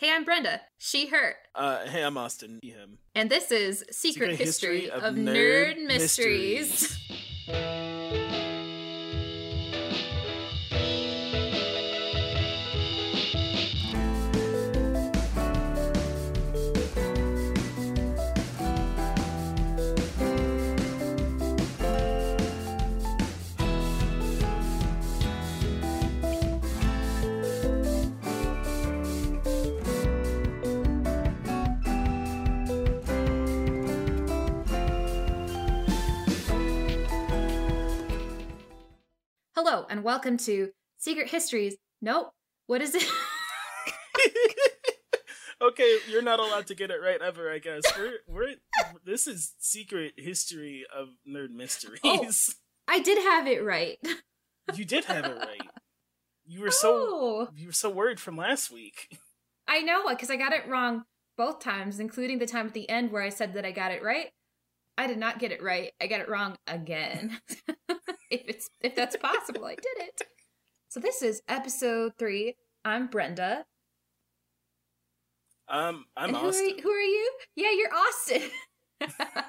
Hey, I'm Brenda. She, her. Uh, hey, I'm Austin. He, him. And this is Secret, Secret History, History of, Nerd, Nerd Mysteries. Hello, and welcome to Secret Histories. Nope. What is it? okay, you're not allowed to get it right ever. I guess we're we're this is secret history of nerd oh, mysteries. Oh, I did have it right. You did have it right. You were so Oh, you were so worried from last week. I know, because I got it wrong both times, including the time at the end where I said that I got it right. I did not get it right. I got it wrong again. If it's if that's possible, I did it. So this is episode three. I'm Brenda. Um, I'm and who are, Austin. who are you? Yeah, you're Austin.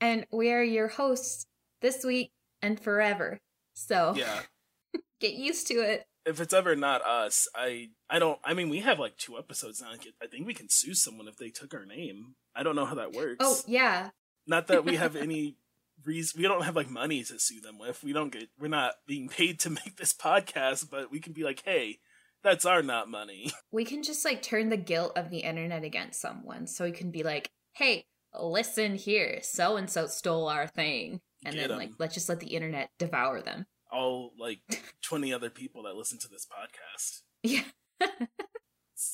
and we are your hosts this week and forever. So Yeah. get used to it. If it's ever not us, I I don't. I mean, we have like two episodes now. I think we can sue someone if they took our name. I don't know how that works. Oh yeah, Not that we have any reason. We don't have like money to sue them with. We don't get. We're not being paid to make this podcast, but we can be like, hey, that's our not money. we can just like turn the guilt of the internet against someone. So we can be like, hey, listen here, so and so stole our thing, and Get then like let's just let the internet devour them. All like twenty other people that listen to this podcast. Yeah.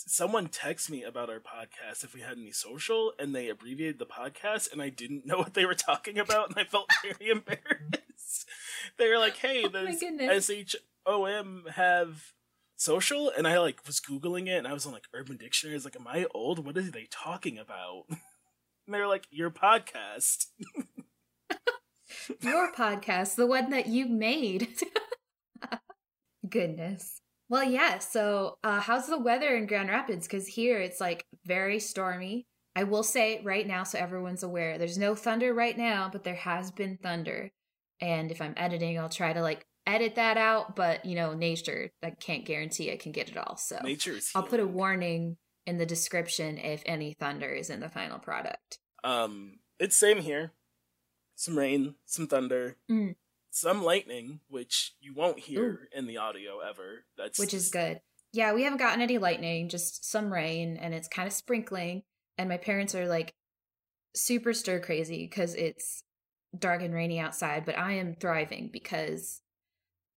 Someone texted me about our podcast if we had any social, and they abbreviated the podcast, and I didn't know what they were talking about, and I felt very embarrassed. They were like, "Hey, Oh does. SHOM have social?" And I like was googling it, and I was on like Urban Dictionary. I was like, "Am I old? What are they talking about?" And they were like, "Your podcast." Your podcast, the one that you made. Goodness. Well, yeah. So, uh, how's the weather in Grand Rapids? Because here it's like very stormy. I will say right now, so everyone's aware, there's no thunder right now, but there has been thunder. And if I'm editing, I'll try to like edit that out. But you know, nature, I can't guarantee I can get it all. So Nature is. I'll put a warning in the description if any thunder is in the final product. Um, it's same here. Some rain, some thunder, Mm. Some lightning, which you won't hear in the audio ever. That's which is good. Yeah, we haven't gotten any lightning, just some rain, and it's kind of sprinkling. And my parents are like super stir crazy because it's dark and rainy outside, but I am thriving because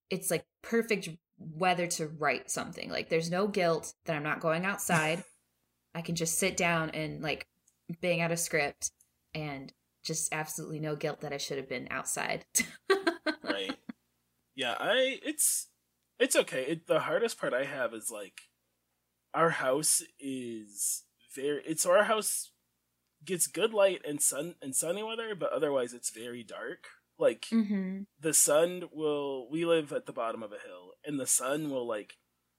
it's like perfect weather to write something. Like, there's no guilt that I'm not going outside. I can just sit down and like bang out a script and just absolutely no guilt that I should have been outside. Yeah, I it's it's okay. It, the hardest part I have is like our house is very it's our house gets good light and sun and sunny weather, but otherwise it's very dark. Like hmm the sun will we live at the bottom of a hill and the sun will like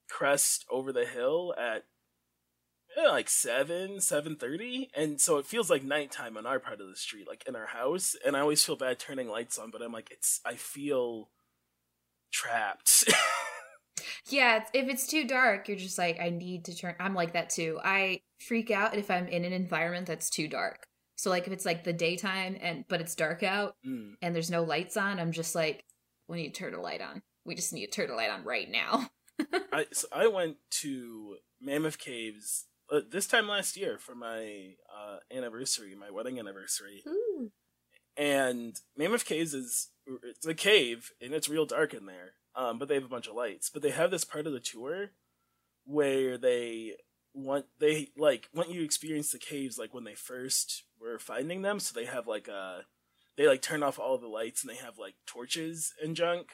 crest over the hill at eh, like 7 7.30 and so it feels like nighttime on our part of the street like in our house and i always feel bad turning lights on but i'm like it's i feel trapped Yeah, if it's too dark, you're just like, I need to turn. I'm like that too. I freak out if I'm in an environment that's too dark. So like if it's like the daytime and but it's dark out Mm. and there's no lights on, I'm just like, we need to turn a light on. We just need to turn a light on right now. I, so I went to mammoth caves uh, this time last year for my uh, anniversary my wedding anniversary Ooh. and Mammoth Caves is it's a cave and it's real dark in there. Um, but they have a bunch of lights. But they have this part of the tour where they want they like want you to experience the caves like when they first were finding them. So they have like a they like turn off all the lights and they have like torches and junk.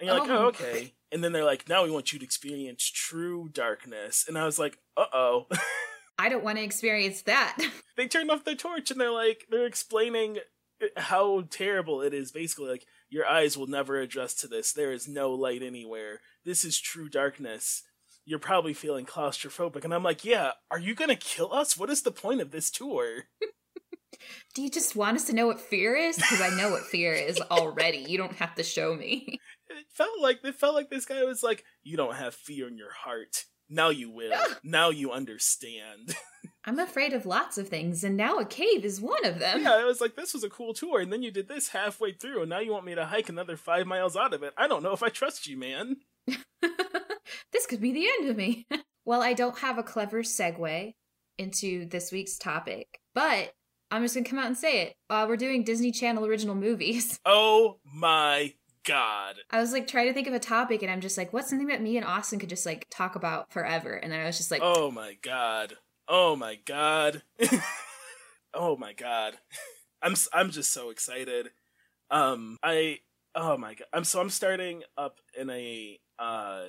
And you're like, oh, Oh. okay. And then they're like, now we want you to experience true darkness. And I was like, uh oh. I don't want to experience that. they turned off the torch and they're like, they're explaining how terrible it is. Basically, like, your eyes will never adjust to this. There is no light anywhere. This is true darkness. You're probably feeling claustrophobic. And I'm like, yeah, are you gonna kill us? What is the point of this tour? Do you just want us to know what fear is? Because I know what fear is already. You don't have to show me. It felt like it felt like this guy was like, you don't have fear in your heart. Now you will. now you understand. I'm afraid of lots of things, and now a cave is one of them. yeah, I was like, this was a cool tour, and then you did this halfway through, and now you want me to hike another five miles out of it. I don't know if I trust you, man. this could be the end of me. well, I don't have a clever segue into this week's topic, but I'm just gonna come out and say it. Uh, we're doing Disney Channel original movies. Oh my god. I was like trying to think of a topic, and I'm just like, what's something that me and Austin could just like talk about forever? And then I was just like, Oh my god. Oh my god. oh my god. I'm I'm just so excited. Um I oh my god. I'm so I'm starting up in a uh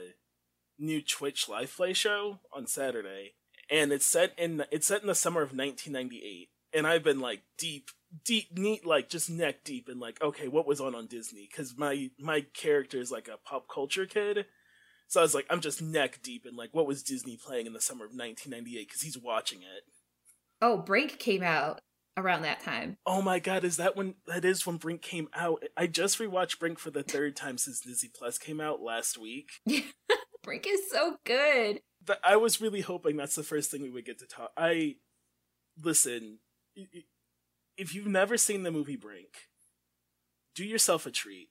new Twitch live play show on Saturday and it's set in it's set in the summer of 1998 and I've been like deep deep neat like just neck deep in like okay what was on on Disney cuz my my character is like a pop culture kid so I was like, I'm just neck deep in like what was Disney playing in the summer of 1998 because he's watching it. oh, Brink came out around that time. Oh my god, is that when that is when Brink came out? I just rewatched Brink for the third time since Disney Plus came out last week. Brink is so good. But I was really hoping that's the first thing we would get to talk. I listen. If you've never seen the movie Brink, do yourself a treat.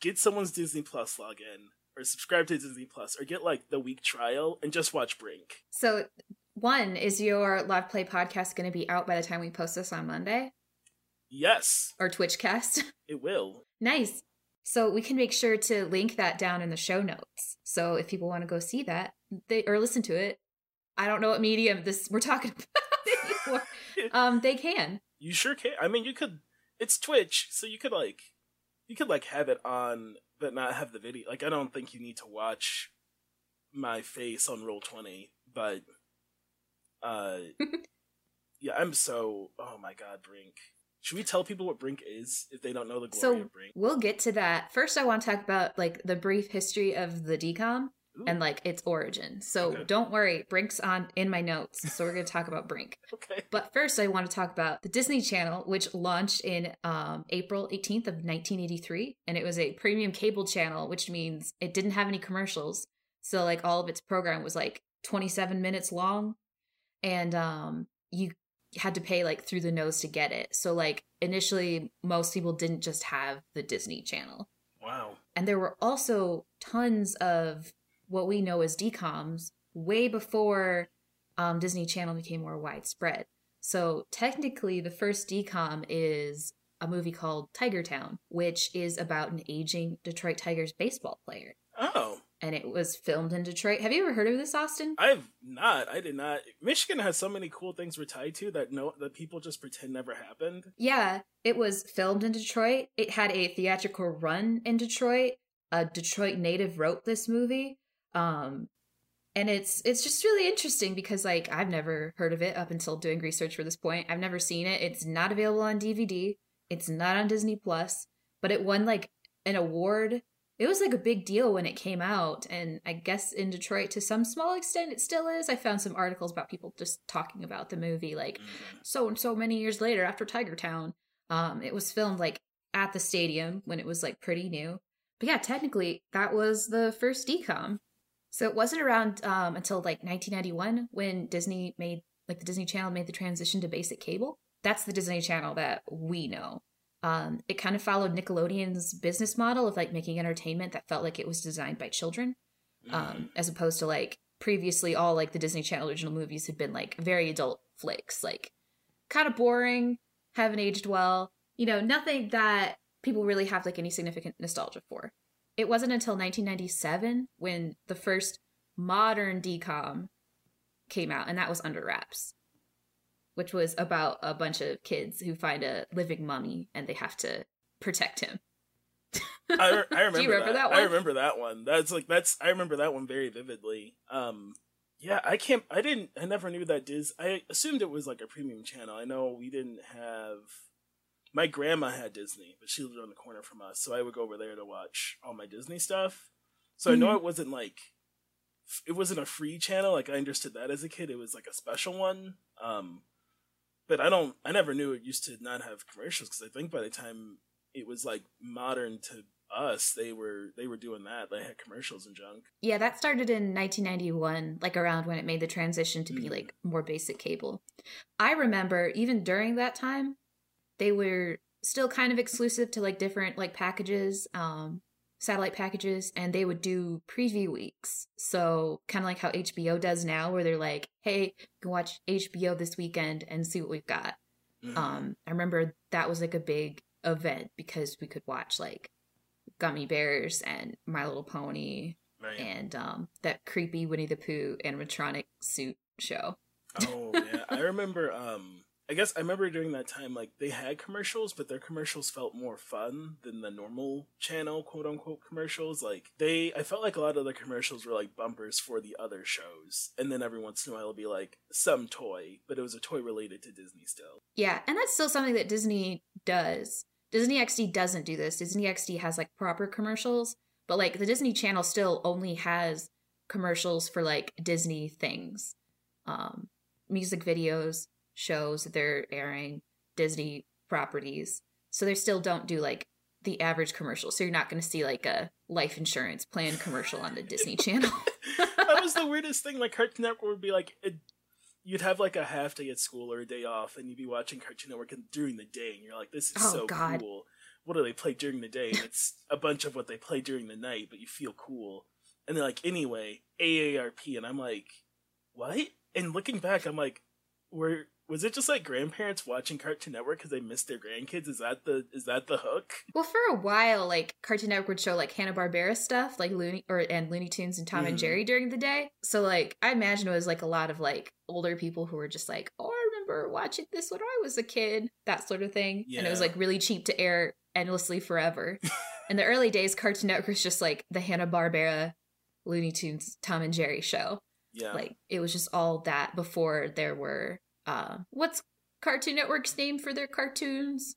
Get someone's Disney Plus login or subscribe to Disney Plus or get like the week trial and just watch Brink. So, one is your live play podcast going to be out by the time we post this on Monday Yes, or Twitchcast? it will. nice. So we can make sure to link that down in the show notes. So if people want to go see that, they or listen to it, I don't know what medium this we're talking about anymore. um, they can. You sure can. I mean, you could. It's Twitch, so you could like, you could like have it on, but not have the video. Like, I don't think you need to watch my face on Roll20, but, uh, yeah, I'm so. Oh my god, Brink. Should we tell people what Brink is if they don't know the glory So of Brink? we'll get to that. First, I want to talk about like the brief history of the DCOM Ooh, and like its origin. So Okay. don't worry, Brink's on in my notes. So we're going to talk about Brink. okay. But first, I want to talk about the Disney Channel, which launched in um, April 18th of 1983, and it was a premium cable channel, which means it didn't have any commercials. So, like, all of its program was like 27 minutes long, and um, you had to pay like through the nose to get it. So, like, initially, most people didn't just have the Disney Channel, Wow. and there were also tons of what we know as DCOMs way before um, Disney Channel became more widespread. So technically, the first DCOM is a movie called Tiger Town, which is about an aging Detroit Tigers baseball player. Oh, And it was filmed in Detroit. Have you ever heard of this, Austin? I've not. I did not. Michigan has so many cool things we're tied to that no that people just pretend never happened. Yeah, it was filmed in Detroit. It had a theatrical run in Detroit. A Detroit native wrote this movie. Um and it's it's just really interesting because like I've never heard of it up until doing research for this point. I've never seen it. It's not available on DVD. It's not on Disney Plus, but it won like an award. It was like a big deal when it came out and I guess in Detroit to some small extent it still is. I found some articles about people just talking about the movie like Mhm. so and so many years later after Tiger Town. Um, it was filmed like at the stadium when it was like pretty new. But yeah, technically that was the first DCOM. So it wasn't around um, until like 1991 when Disney made like the Disney Channel made the transition to basic cable. That's the Disney Channel that we know. Um, it kind of followed Nickelodeon's business model of like making entertainment that felt like it was designed by children um, as opposed to like previously all like the Disney Channel original movies had been like very adult flicks, like kind of boring, haven't aged well, you know, nothing that people really have like any significant nostalgia for. It wasn't until 1997 when the first modern DCOM came out, and that was Under Wraps, which was about a bunch of kids who find a living mummy and they have to protect him. I, I remember, Do you remember that. that one? I remember that one. That's like that's I remember that one very vividly. Um, yeah, I can't. I didn't. I never knew that Dis. I assumed it was like a premium channel. I know we didn't have. My grandma had Disney, but she lived on the corner from us, so I would go over there to watch all my Disney stuff. So I know Mhm. it wasn't like it wasn't a free channel. Like I understood that as a kid, it was like a special one. Um, but I don't. I never knew it used to not have commercials because I think by the time it was like modern to us, they were they were doing that. They had commercials and junk. Yeah, that started in 1991, like around when it made the transition to be Mhm. like more basic cable. I remember even during that time, they were still kind of exclusive to like different like packages, um, satellite packages, and they would do preview weeks. So kind of like how HBO does now, where they're like, "Hey, you can watch HBO this weekend and see what we've got." Mhm. Um, I remember that was like a big event because we could watch like Gummi Bears and My Little Pony right. and um, that creepy Winnie the Pooh animatronic suit show. Oh yeah, I remember. Um, I guess I remember during that time, like they had commercials, but their commercials felt more fun than the normal channel, quote unquote commercials. Like they, I felt like a lot of the commercials were like bumpers for the other shows, and then every once in a while it'll be like some toy, but it was a toy related to Disney still. Yeah, and that's still something that Disney does. Disney XD doesn't do this. Disney XD has like proper commercials, but like the Disney Channel still only has commercials for like Disney things, um, music videos, shows that they're airing, Disney properties. So they still don't do like the average commercial. So you're not going to see like a life insurance plan commercial on the Disney Channel. that was the weirdest thing. Like Cartoon Network would be like, it, you'd have like a half day at school or a day off, and you'd be watching Cartoon Network during the day, and you're like, this is Oh, so God. cool. What do they play during the day? And it's a bunch of what they play during the night, but you feel cool. And they're like, anyway, AARP, and I'm like, what? And looking back, I'm like, were was it just like grandparents watching Cartoon Network because they missed their grandkids? Is that the is that the hook? Well, for a while, like Cartoon Network would show like Hanna Barbera stuff, like Looney or and Looney Tunes and Tom and Mhm. Jerry during the day. So like I imagine it was like a lot of like older people who were just like, oh, I remember watching this when I was a kid, that sort of thing. Yeah. And it was like really cheap to air endlessly forever. In the early days, Cartoon Network was just like the Hanna Barbera, Looney Tunes, Tom and Jerry show. Yeah, Like it was just all that before there were uh what's Cartoon Network's name for their cartoons?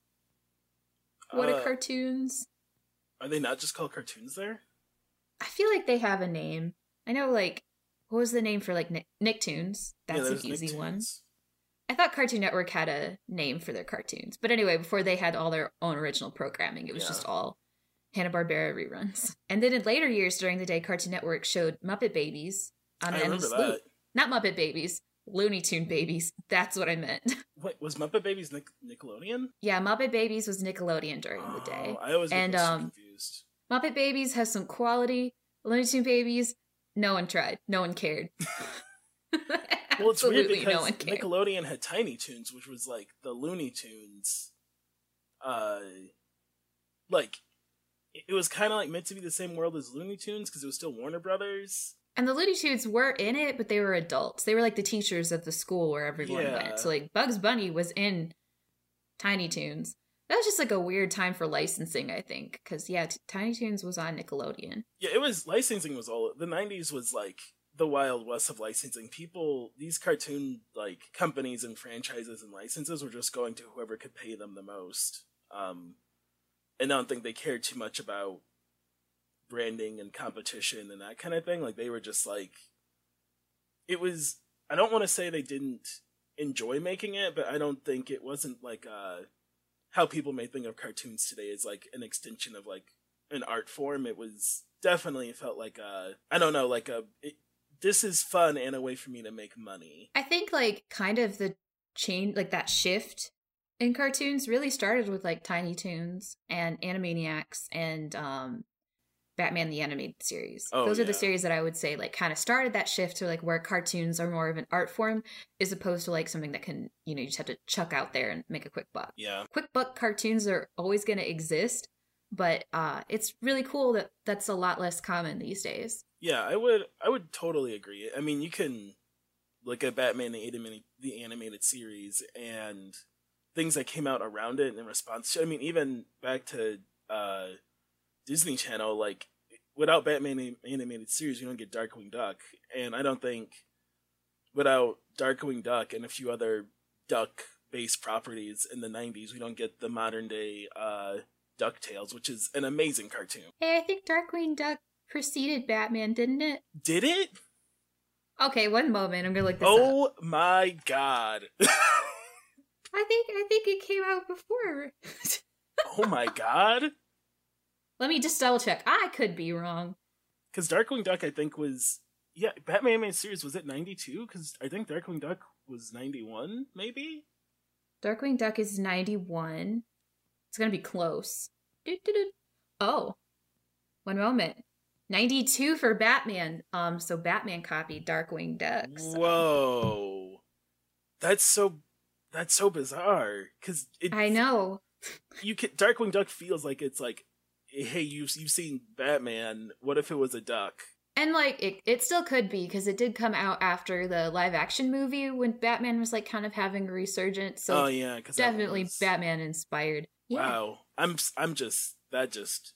What Uh, are cartoons? are they not just called cartoons there? I feel like they have a name. I know, like, what was the name for like Nick- Nicktoons? That's yeah, an easy one. I thought Cartoon Network had a name for their cartoons, but anyway, before they had all their own original programming, it was Yeah. just all Hanna Barbera reruns. And then in later years during the day, Cartoon Network showed Muppet Babies on I an endless that. loop. Not Muppet Babies, Looney Tune Babies. That's what I meant. Wait, was Muppet Babies Nic- Nickelodeon? yeah, Muppet Babies was Nickelodeon during the day. Oh, I always And, um, confused. Muppet Babies has some quality. Looney Tune Babies, no one tried. No one cared. Well, it's weird because no. Nickelodeon had Tiny Toons, which was like the Looney Tunes. Uh, like it it was kind of like meant to be the same world as Looney Tunes because it was still Warner Brothers. And the Looney Tunes were in it, but they were adults. They were like the teachers of the school where everyone Yeah. went. So like Bugs Bunny was in Tiny Toons. That was just like a weird time for licensing, I think, because yeah, T- Tiny Toons was on Nickelodeon. Yeah, it was licensing was all the '90s was like the wild west of licensing. People, these cartoon like companies and franchises and licenses were just going to whoever could pay them the most. Um, and I don't think they cared too much about branding and competition and that kind of thing. Like they were just like, it was. I don't want to say they didn't enjoy making it, but I don't think it wasn't like uh how people may think of cartoons today as like an extension of like an art form. It was definitely felt like a I don't know like a it, this is fun and a way for me to make money. I think like kind of the change, like that shift in cartoons really started with like Tiny Toons and Animaniacs and um Batman the Animated Series. Oh, Those are the series that I would say like kind of started that shift to like where cartoons are more of an art form as opposed to like something that can, you know, you just have to chuck out there and make a quick buck. Yeah, Quick buck cartoons are always going to exist, but uh it's really cool that that's a lot less common these days. yeah, I would I would totally agree. I mean, you can look at Batman the animated the animated series and things that came out around it in response to I mean even back to uh Disney Channel like without Batman animated series you don't get Darkwing Duck and I don't think without Darkwing Duck and a few other duck based properties in the 90s we don't get the modern day uh DuckTales which is an amazing cartoon. Hey, I think Darkwing Duck preceded Batman, didn't it? Did it? Okay, one moment. I'm gonna look this oh up. Oh my god. I think I think it came out before. oh my god. Let me just double check. I could be wrong. Because Darkwing Duck, I think was yeah, Batman animated series was it ninety two? Because I think Darkwing Duck was ninety one, maybe. Darkwing Duck is ninety one. It's gonna be close. Oh, one moment. 92 for Batman. Um, so Batman copied Darkwing Duck. So. Whoa, that's so that's so bizarre. Because I know you can Darkwing Duck feels like it's like, hey, you've you've seen Batman. What if it was a duck? And like it, it still could be because it did come out after the live action movie when Batman was like kind of having a resurgence. So oh yeah, definitely was... Batman inspired. Yeah. Wow, I'm I'm just that just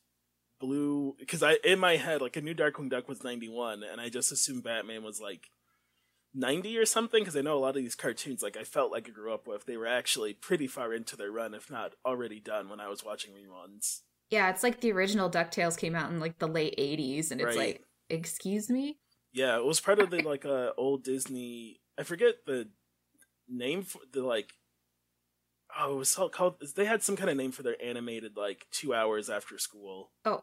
blew because I in my head like a new Darkwing Duck was 91 and I just assumed Batman was like 90 or something because I know a lot of these cartoons like I felt like I grew up with they were actually pretty far into their run if not already done when I was watching reruns. Yeah, it's like the original DuckTales came out in like the late 80s and it's right. like excuse me? Yeah, it was part of the like uh old Disney I forget the name for the like oh, it was called. They had some kind of name for their animated like two hours after school. Oh,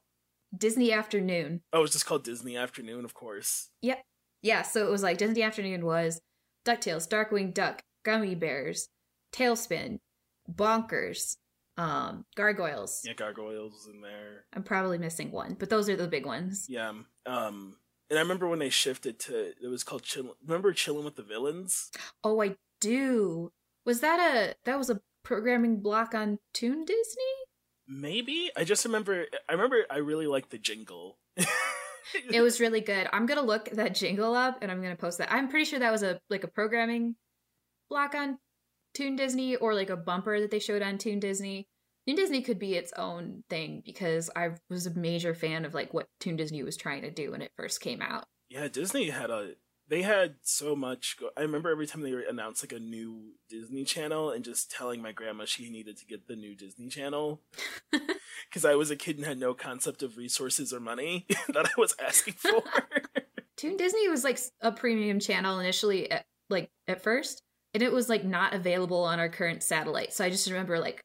Disney Afternoon. Oh, it was just called Disney Afternoon, of course. Yep. Yeah, so it was like Disney Afternoon was DuckTales, Darkwing Duck, Gummi Bears, TaleSpin, Bonkers, um, Gargoyles. Yeah, Gargoyles in there. I'm probably missing one, but those are the big ones. Yeah. Um, and I remember when they shifted to it was called Chill. Remember Chilling with the Villains? Oh, I do. Was that a that was a programming block on Toon Disney? Maybe. I just remember I remember I really liked the jingle. it was really good. I'm gonna look that jingle up and I'm gonna post that. I'm pretty sure that was a like a programming block on Toon Disney or like a bumper that they showed on Toon Disney. Toon Disney could be its own thing because I was a major fan of like what Toon Disney was trying to do when it first came out. Yeah, Disney had a they had so much go- i remember every time they announced like a new disney channel and just telling my grandma she needed to get the new disney channel because i was a kid and had no concept of resources or money that i was asking for toon disney was like a premium channel initially at, like at first and it was like not available on our current satellite so i just remember like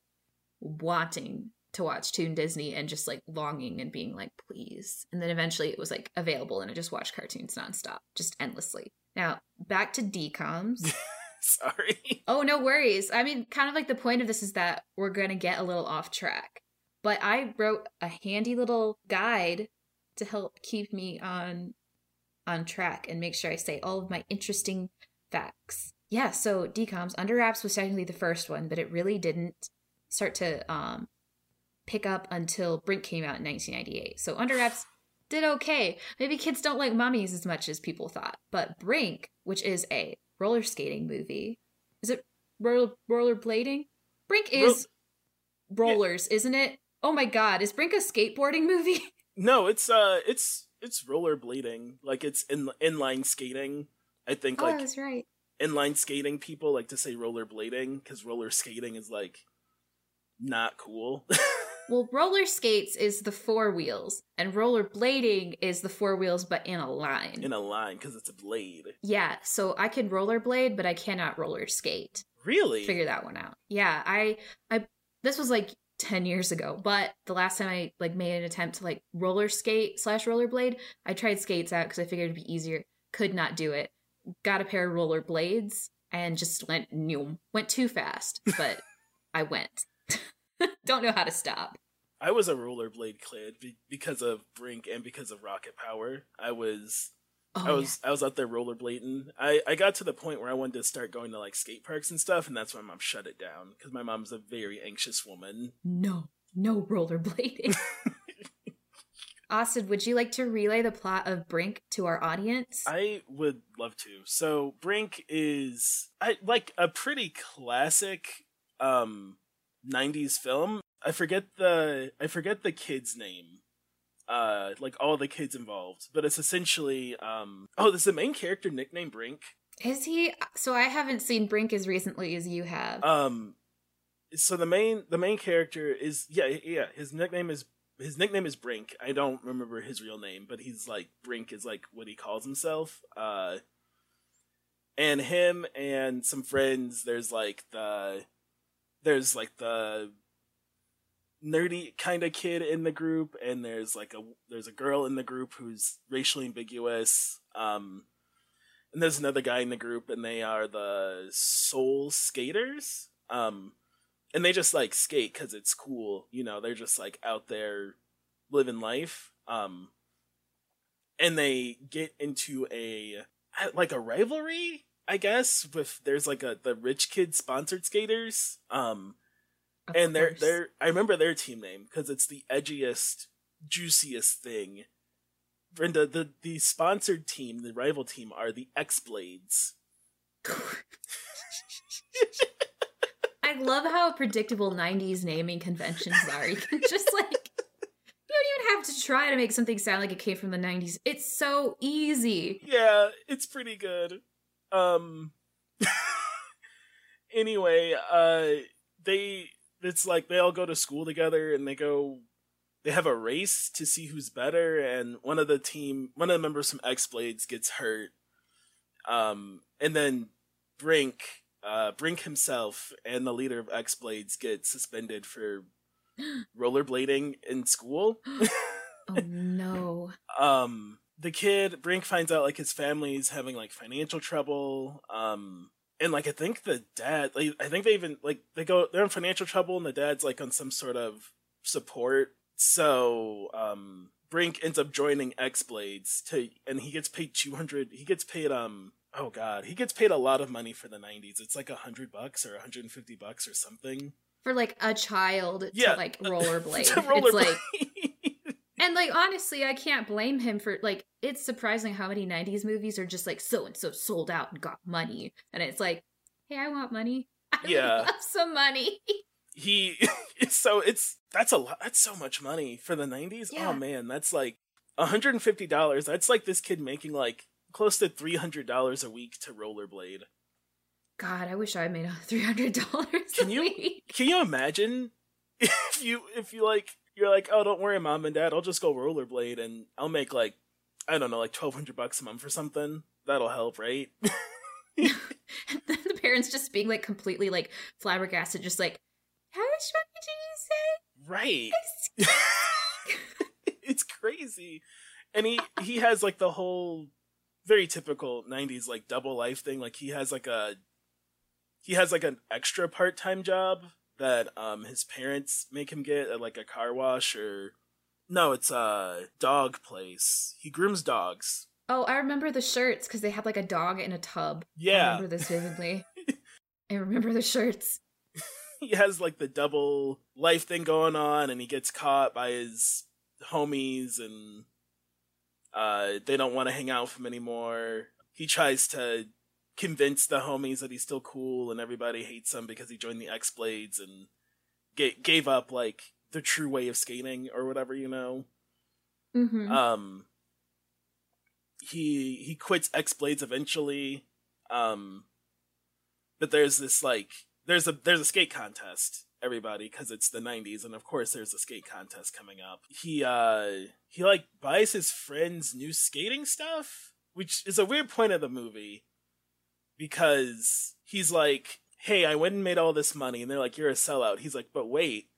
wanting to watch Toon Disney and just like longing and being like, please. And then eventually it was like available and I just watched cartoons nonstop, just endlessly. Now, back to DCOMs. Sorry. Oh, no worries. I mean, kind of like the point of this is that we're going to get a little off track. But I wrote a handy little guide to help keep me on on track and make sure I say all of my interesting facts. Yeah, so DCOMs Under Wraps was technically the first one, but it really didn't start to um pick up until Brink came out in 1998. So Under Wraps did okay. Maybe kids don't like mummies as much as people thought. But Brink, which is a roller skating movie, is it roller rollerblading? Brink is Ro- rollers, yeah. isn't it? Oh my god, is Brink a skateboarding movie? no, it's uh it's it's rollerblading. Like it's in inline skating. I think oh, like that's right. Inline skating people like to say rollerblading because roller skating is like not cool. Well, roller skates is the four wheels, and roller blading is the four wheels, but in a line. In a line, because it's a blade. Yeah, so I can roller blade, but I cannot roller skate. Really? Figure that one out. Yeah, I, I, this was like 10 years ago, but the last time I like made an attempt to like roller skate slash roller blade, I tried skates out because I figured it'd be easier. Could not do it. Got a pair of roller blades and just went, noom. Went too fast, but I went. Don't know how to stop. I was a rollerblade kid because of Brink and because of Rocket Power. I was oh, I was yeah. I was out there rollerblading. I I got to the point where I wanted to start going to like skate parks and stuff, and that's when my mom shut it down because my mom's a very anxious woman. No, no rollerblading. Austin, would you like to relay the plot of Brink to our audience? I would love to. So Brink is I like a pretty classic um 90s film. I forget the I forget the kid's name. Uh like all the kids involved, but it's essentially um oh, there's the main character nicknamed Brink. Is he so I haven't seen Brink as recently as you have. Um so the main the main character is yeah, yeah, his nickname is his nickname is Brink. I don't remember his real name, but he's like Brink is like what he calls himself. Uh and him and some friends, there's like the there's like the nerdy kind of kid in the group and there's like a there's a girl in the group who's racially ambiguous. Um and there's another guy in the group and they are the soul skaters. Um and they just like skate because it's cool you know they're just like out there living life um and they get into a like a rivalry i guess with there's like a the rich kid sponsored skaters um Of and they're they're i remember their team name because it's the edgiest juiciest thing Brenda, the the sponsored team, the rival team, are the X Blades. I love how predictable 90s naming conventions are. You can just like you don't even have to try to make something sound like it came from the 90s. It's so easy. yeah, it's pretty good. Um anyway, uh they it's like they all go to school together and they go they have a race to see who's better and one of the team one of the members from X Blades gets hurt. Um and then Brink uh Brink himself and the leader of X Blades get suspended for rollerblading in school. Oh no. um the kid brink finds out like his family's having like financial trouble um and like i think the dad like i think they even like they go they're in financial trouble and the dad's like on some sort of support so um brink ends up joining x blades to and he gets paid 200 he gets paid um oh god he gets paid a lot of money for the 90s it's like a 100 bucks or 150 bucks or something For like a child Yeah. to like rollerblade. To It's like and like honestly, I can't blame him for like it's surprising how many 90s movies are just like so and so sold out and got money. And it's like, hey, I want money. I Yeah. love some money. he so it's that's a lot that's so much money for the 90s Yeah. oh man that's like $150 that's like this kid making like close to $300 a week to rollerblade. God, I wish I made three hundred dollars. Can you- can you imagine if you if you like you're like oh don't worry mom and dad i'll just go rollerblade and i'll make like i don't know like 1200 bucks a month or something. That'll help right? The parents just being like completely like flabbergasted, just like, how much money did you say? right. It's crazy. And he he has like the whole very typical 90s like double life thing like he has like a he has like an extra part-time job that um his parents make him get at like a car wash or no it's a dog place he grooms dogs Oh, I remember the shirts because they had like a dog in a tub. yeah I remember this vividly. I remember the shirts. he has like the double life thing going on and he gets caught by his homies and uh they don't want to hang out with him anymore he tries to convince the homies that he's still cool and everybody hates him because he joined the x blades and ga- gave up like the true way of skating or whatever you know Mm-hmm. um he he quits x blades eventually um but there's this like there's a there's a skate contest everybody because it's the 90s and of course there's a skate contest coming up. He uh he like buys his friends new skating stuff which is a weird point of the movie because he's like hey i went and made all this money and they're like you're a sellout. He's like but wait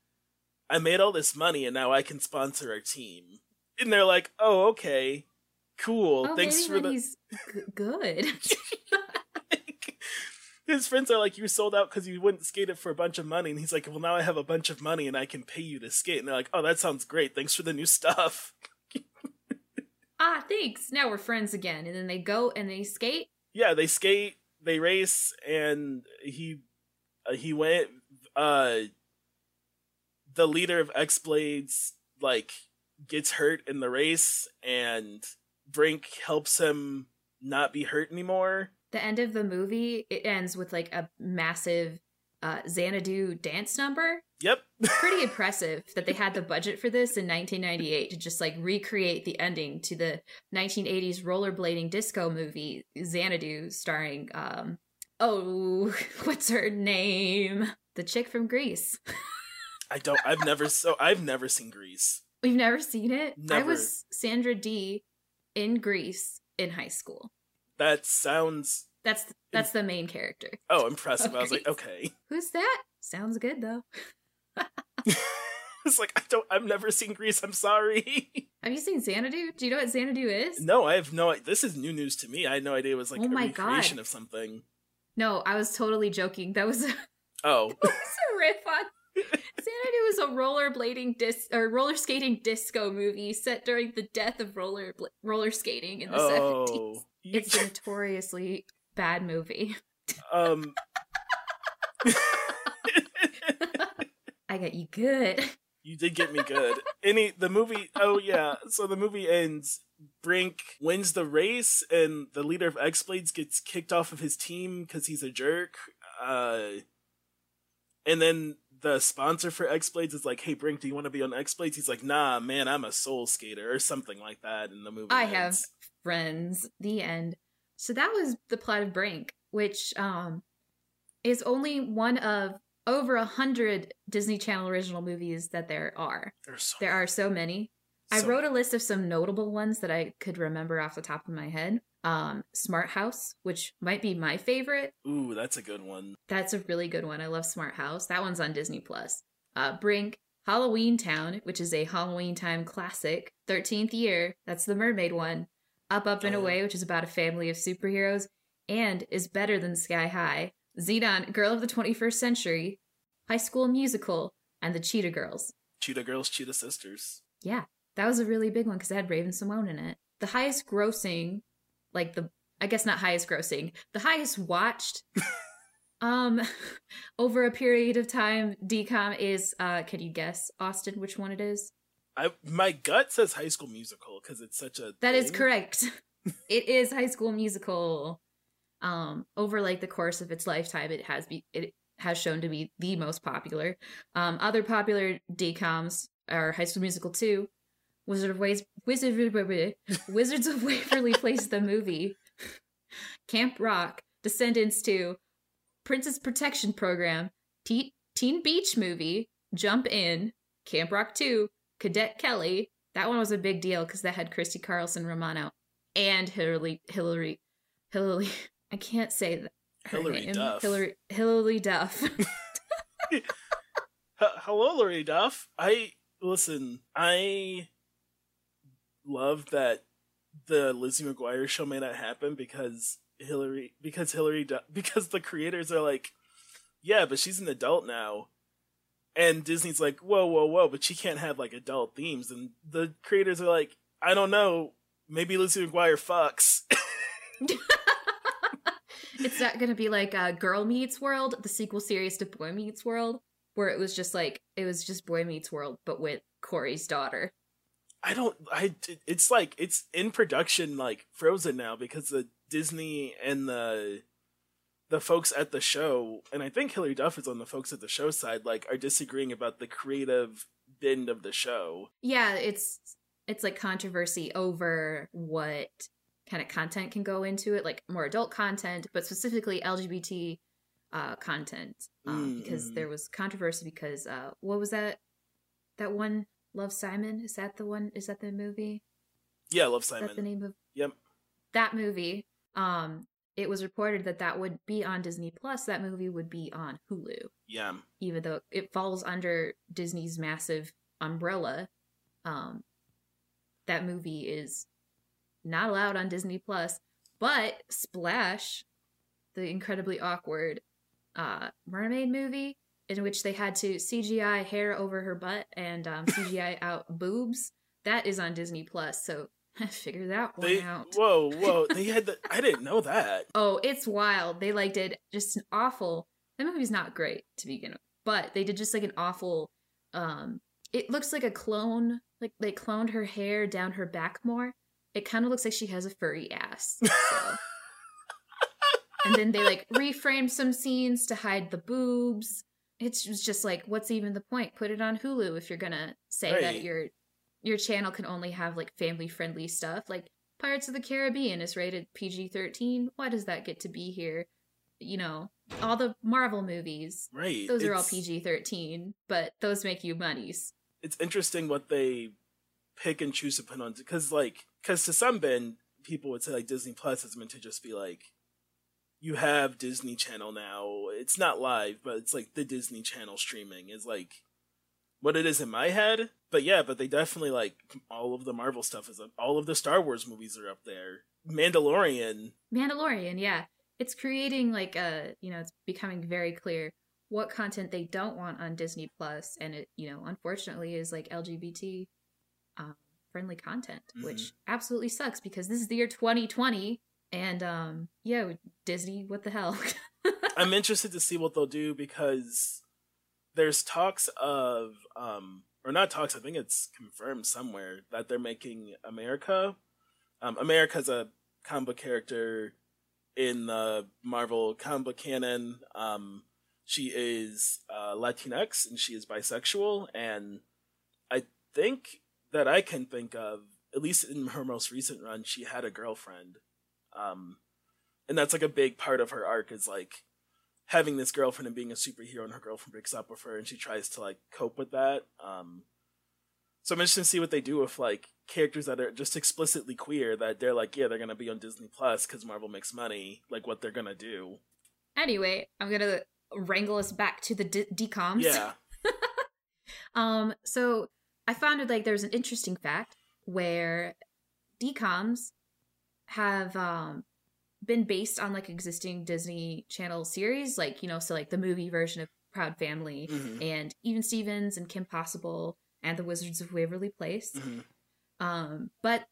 i made all this money and now i can sponsor our team. And they're like oh okay cool. Oh, thanks for the he's g- good. his friends are like, "You sold out because you wouldn't skate it for a bunch of money," and he's like, "Well, now I have a bunch of money and I can pay you to skate." And they're like, "Oh, that sounds great. Thanks for the new stuff." ah, thanks. Now we're friends again. And then they go and they skate. yeah, they skate, they race, and he uh, he went. Uh, the leader of X Blades like gets hurt in the race and Brink helps him not be hurt anymore. The end of the movie it ends with like a massive uh, Xanadu dance number. Yep. Pretty impressive that they had the budget for this in 1998 to just like recreate the ending to the 1980s rollerblading disco movie Xanadu, starring um oh what's her name? The chick from Grease. I don't. I've never so I've never seen Grease. We've never seen it. Never. I was Sandra D in Grease in high school. That sounds That's that's the main character. oh impressive. I was like, okay. Who's that? Sounds good though. it's like I don't. I've never seen Grease. I'm sorry. Have you seen Xanadu? Do you know what Xanadu is? no, I have no. This is new news to me. I had no idea it was like Oh a my recreation God. of something. No, I was totally joking. That was a, Oh, that was a riff on. Xanadu is a rollerblading dis or roller skating disco movie set during the death of roller roller skating in the oh. seventies. It's a notoriously bad movie. um. I got you good. You did get me good. Any the movie? Oh yeah. So the movie ends. Brink wins the race, and the leader of X Blades gets kicked off of his team because he's a jerk. Uh, and then the sponsor for X Blades is like, "Hey Brink, do you want to be on X Blades?" He's like, "Nah, man, I'm a soul skater or something like that." In the movie, I have ends. Friends. The end. So that was the plot of Brink, which um is only one of over a hundred Disney Channel original movies that there are. There's so There are so many. I wrote a list of some notable ones that I could remember off the top of my head. Um, Smart House, which might be my favorite. Ooh, that's a good one. That's a really good one. I love Smart House. That one's on Disney Plus. Uh, Brink, Halloween Town, which is a Halloween time classic. Thirteenth Year, that's the Mermaid one. Up, Up and Oh. Away, which is about a family of superheroes, and is better than Sky High. Xenon, Girl of the 21st Century, High School Musical, and the Cheetah Girls. Cheetah Girls, Cheetah Sisters. Yeah, that was a really big one because it had Raven-Symoné in it. The highest grossing, like the, I guess not highest grossing, the highest watched, um, over a period of time, DCOM is, uh, can you guess, Austin, which one it is? I my gut says High School Musical because it's such a. That is thing. correct. it is High School Musical. Um, over like the course of its lifetime, it has be it has shown to be the most popular. Um, other popular DComs are High School Musical Two, Wizard of Ways, Wizard Wizards of Waverly Place the movie, Camp Rock, Descendants Two, Princess Protection Program, Teen, Teen Beach Movie, Jump In, Camp Rock Two, Cadet Kelly. That one was a big deal because that had Christy Carlson Romano and Hilary Hilary Hilary. I can't say that. Hilary name. Duff. Hilary Hilary Duff. Hello, Larry Duff. I listen. I love that the Lizzie McGuire show may not happen because Hilary, because Hilary, Duff, because the creators are like, yeah, but she's an adult now, and Disney's like, whoa, whoa, whoa, but she can't have like adult themes, and the creators are like, I don't know, maybe Lizzie McGuire fucks. it's not going to be like uh, Girl Meets World, the sequel series to Boy Meets World, where it was just like it was just Boy Meets World, but with Cory's daughter. I don't. I. It's like it's in production, like Frozen now, because the Disney and the the folks at the show, and I think Hilary Duff is on the folks at the show side, like are disagreeing about the creative bend of the show. Yeah, it's it's like controversy over what kind of content can go into it, like more adult content, but specifically LGBT uh, content, um, Mm, because mhm. there was controversy because uh, what was that? That one, Love Simon. Is that the one? Is that the movie? Yeah, Love Simon. Is that the name of Yep. that movie? Um, it was reported that that would be on Disney Plus. That movie would be on Hulu, Yeah. even though it falls under Disney's massive umbrella. Um, that movie is not allowed on Disney Plus, but Splash, the incredibly awkward uh, mermaid movie in which they had to CGI hair over her butt and um, CGI out boobs, that is on Disney Plus. So figure that one They. out. Whoa, whoa. They had the. I didn't know that. Oh, it's wild. They like did just an awful. That movie's not great to begin with, but they did just like an awful um it looks like a clone. Like they cloned her hair down her back more. It kind of looks like she has a furry ass. So. and then they like reframed some scenes to hide the boobs. It's just like, what's even the point? Put it on Hulu if you're gonna say right. that your your channel can only have like family friendly stuff. Like Pirates of the Caribbean is rated PG thirteen. Why does that get to be here? You know, all the Marvel movies, right? Those are all PG thirteen, but those make you monies. It's interesting what they pick and choose to put on because, like, because to some ben people would say like Disney Plus is meant to just be like you have Disney Channel now. It's not live, but it's like the Disney Channel streaming is like what it is in my head. But yeah, but they definitely like all of the Marvel stuff is up. All of the Star Wars movies are up there. Mandalorian. Mandalorian, yeah. It's creating like a, you know, it's becoming very clear what content they don't want on Disney Plus and it, you know, unfortunately is like LGBT um, friendly content, mm-hmm. which absolutely sucks because this is the year 2020 and um yeah, Disney, what the hell? I'm interested to see what they'll do because there's talks of um or not talks, I think it's confirmed somewhere that they're making America. Um America's a combo character in the Marvel combo canon. Um she is uh, Latinx and she is bisexual and I think that I can think of, at least in her most recent run, she had a girlfriend um, and that's like a big part of her arc is like having this girlfriend and being a superhero, and her girlfriend breaks up with her, and she tries to like cope with that. Um, so I'm interested to see what they do with like characters that are just explicitly queer. That they're like, yeah, they're gonna be on Disney Plus because Marvel makes money. Like what they're gonna do. Anyway, I'm gonna wrangle us back to the d- DComs. Yeah. um. So I found it like there's an interesting fact where DCOMs have um been based on like existing Disney Channel series, like you know, so like the movie version of Proud Family mm-hmm. and even Stevens and Kim Possible and the Wizards of Waverly Place. Mm-hmm. Um, but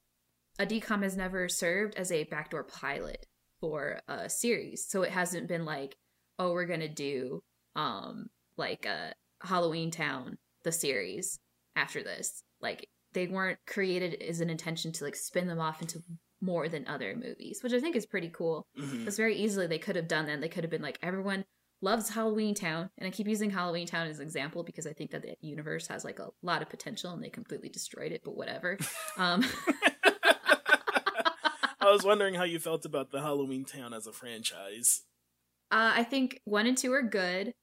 a DCOM has never served as a backdoor pilot for a series, so it hasn't been like, oh, we're gonna do um like a Halloween Town the series after this. Like they weren't created as an intention to like spin them off into more than other movies, which I think is pretty cool. Because mm-hmm. very easily they could have done that. They could have been like, everyone loves Halloween Town. And I keep using Halloween Town as an example because I think that the universe has like a lot of potential and they completely destroyed it, but whatever. Um, I was wondering how you felt about the Halloween Town as a franchise. Uh, I think one and two are good.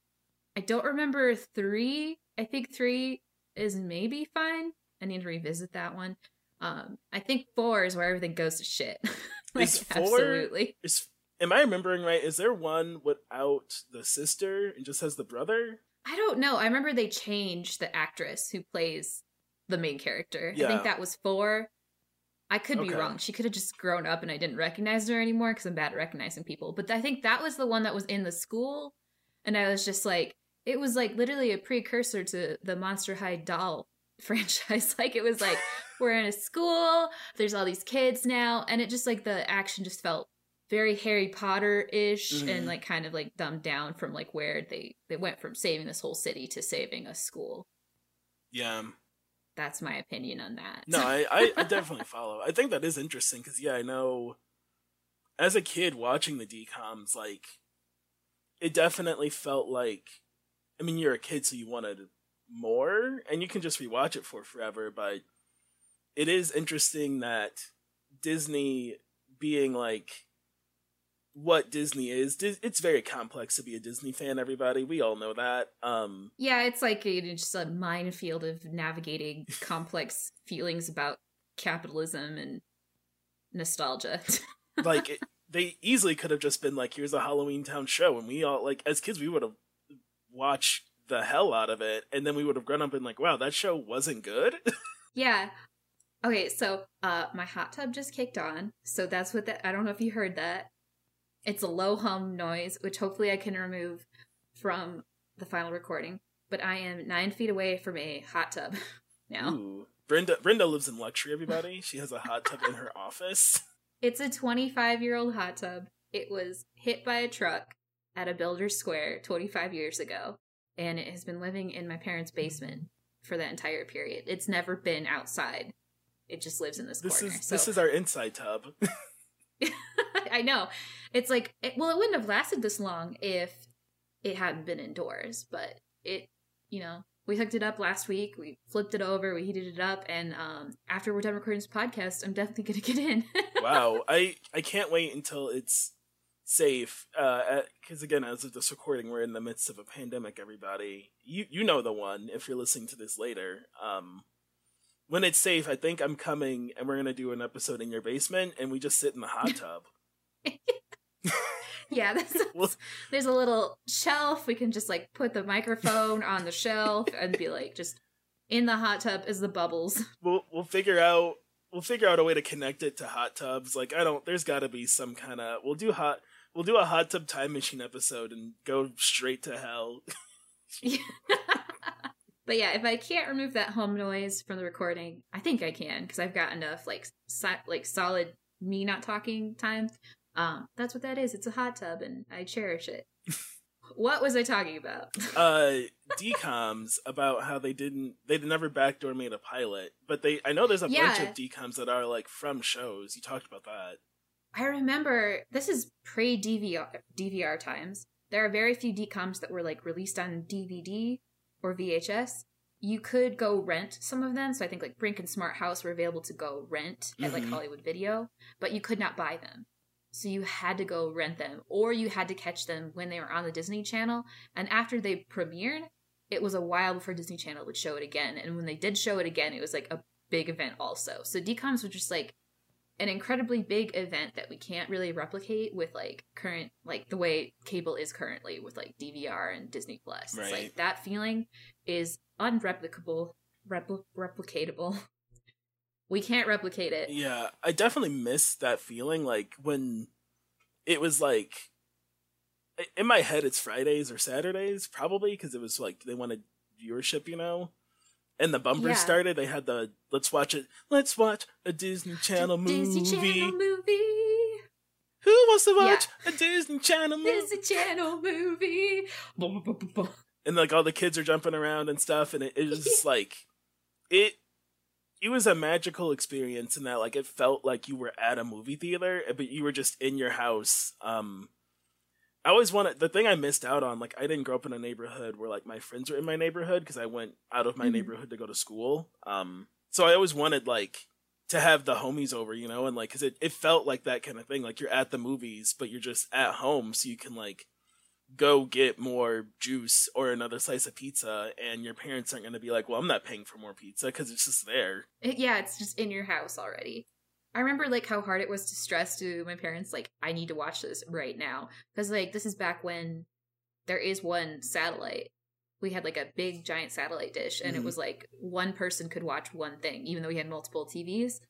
I don't remember three. I think three is maybe fine. I need to revisit that one. Um, I think four is where everything goes to shit. like, is four, absolutely. Is am I remembering right? Is there one without the sister and just has the brother? I don't know. I remember they changed the actress who plays the main character. Yeah. I think that was four. I could okay. be wrong. She could have just grown up and I didn't recognize her anymore because I'm bad at recognizing people. But I think that was the one that was in the school. And I was just like, it was like literally a precursor to the Monster High doll franchise. like it was like we're in a school, there's all these kids now, and it just like the action just felt very Harry Potter ish mm-hmm. and like kind of like dumbed down from like where they they went from saving this whole city to saving a school. Yeah. That's my opinion on that. No, I, I, I definitely follow. I think that is interesting because yeah, I know as a kid watching the DComs, like it definitely felt like I mean you're a kid so you wanted more and you can just rewatch it for forever but it is interesting that disney being like what disney is it's very complex to be a disney fan everybody. We all know that um yeah it's like a, just a minefield of navigating complex feelings about capitalism and nostalgia. Like it, they easily could have just been like here's a halloween town show and we all like as kids we would have watched the hell out of it, and then we would have grown up and like, wow, that show wasn't good. yeah. Okay, so uh my hot tub just kicked on, so that's what that I don't know if you heard that. It's a low hum noise, which hopefully I can remove from the final recording. But I am nine feet away from a hot tub now. Ooh. Brenda Brenda lives in luxury, everybody. She has a hot tub in her office. It's a 25 year old hot tub. It was hit by a truck at a builder's square 25 years ago and it has been living in my parents' basement for that entire period. It's never been outside. It just lives in this, This corner. is so this is our inside tub. I know. It's like it, well, it wouldn't have lasted this long if it hadn't been indoors, but it, you know, we hooked it up last week. We flipped it over, we heated it up, and um, after we're done recording this podcast, I'm definitely gonna get in. wow, I I can't wait until it's safe. Uh, because again, as of this recording, we're in the midst of a pandemic. Everybody, you you know the one. If you're listening to this later, um, when it's safe, I think I'm coming, and we're gonna do an episode in your basement, and we just sit in the hot tub. yeah, there's a, Well- there's a little shelf. We can just like put the microphone on the shelf and be like, just in the hot tub is the bubbles. we'll we'll figure out we'll figure out a way to connect it to hot tubs. Like I don't, there's got to be some kind of. We'll do hot. We'll do a hot tub time machine episode and go straight to hell. but yeah, if I can't remove that home noise from the recording, I think I can because I've got enough like si- like solid me not talking time. Um, that's what that is. It's a hot tub, and I cherish it. what was I talking about? uh DCOMs about how they didn't they'd never backdoor made a pilot but they i know there's a bunch Yeah. of DCOMs that are like from shows you talked about that I remember this is pre DVR DVR times. There are very few DComs that were like released on DVD or VHS. You could go rent some of them. So I think like Brink and Smart House were available to go rent at like Mhm. Hollywood Video, but you could not buy them. So you had to go rent them or you had to catch them when they were on the Disney Channel. And after they premiered, it was a while before Disney Channel would show it again. And when they did show it again, it was like a big event also. So DComs were just like an incredibly big event that we can't really replicate with like current like the way cable is currently with like DVR and Disney Plus. It's like that feeling is unreplicable, repli- replicatable. We can't replicate it. yeah i definitely miss that feeling like when it was like in my head it's fridays or saturdays probably because it was like they wanted viewership you know and the bumpers Yeah. started they had the let's watch it let's watch a disney channel movie Disney Channel movie. who wants to Yeah. watch a disney channel movie Disney Channel movie. And like all the kids are jumping around and stuff and it, it was just like it it was a magical experience in that like it felt like you were at a movie theater but you were just in your house um i always wanted the thing i missed out on like i didn't grow up in a neighborhood where like my friends were in my neighborhood because i went out of my Mhm. neighborhood to go to school um so i always wanted like to have the homies over you know and like because it, it felt like that kind of thing like you're at the movies but you're just at home so you can like go get more juice or another slice of pizza and your parents aren't going to be like well i'm not paying for more pizza because it's just there yeah, it's just in your house already. I remember like how hard it was to stress to my parents like I need to watch this right now because like this is back when there is one satellite. We had like a big giant satellite dish and it Mhm. was like one person could watch one thing even though we had multiple TVs.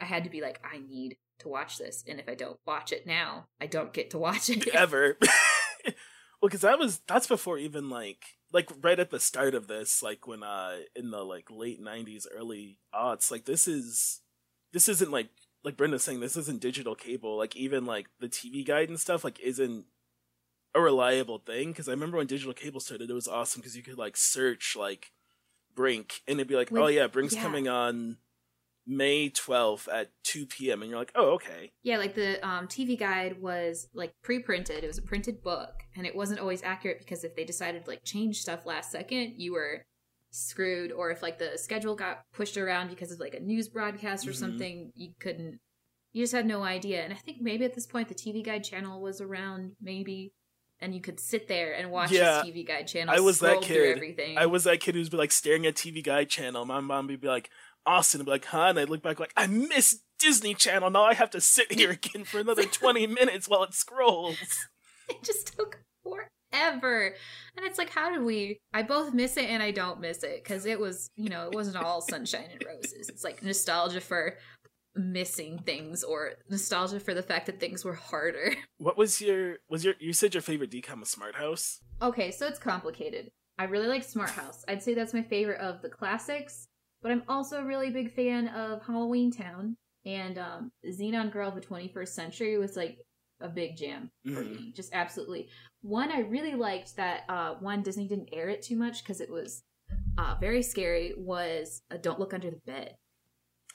I had to be like I need to watch this and if I don't watch it now, I don't get to watch it. ever well because that was that's before even like like right at the start of this like when uh in the like late 90s early aughts like this is this isn't like like brenda's saying this isn't digital cable like even like the tv guide and stuff like isn't a reliable thing because i remember when digital cable started it was awesome because you could like search like brink and it'd be like With- oh yeah brink's yeah. coming on may 12th at 2 p.m and you're like oh okay Yeah, like the um, TV guide was like pre-printed. It was a printed book, and it wasn't always accurate because if they decided to like change stuff last second, you were screwed. Or if like the schedule got pushed around because of like a news broadcast or Mhm. something, you couldn't. You just had no idea. And I think maybe at this point the TV guide channel was around, maybe, and you could sit there and watch Yeah, TV guide channel. I was that kid. Everything. I was that kid who's be like staring at TV Guide channel. My mom would be like, Austin would be like, huh? And I'd look back like, I miss Disney Channel. Now I have to sit here again for another 20 minutes while it scrolls. it just took forever and it's like how did we i both miss it and i don't miss it because it was you know it wasn't all sunshine and roses. It's like nostalgia for missing things or nostalgia for the fact that things were harder. What was your, was your, you said your favorite DCOM was Smart House? okay so it's complicated. I really like smart house. I'd say that's my favorite of the classics but i'm also a really big fan of halloween town and um Zenon girl of the 21st century was like a big jam for Mhm. me. Just absolutely. One I really liked that uh one Disney didn't air it too much because it was uh, very scary, was uh, "Don't Look Under the Bed."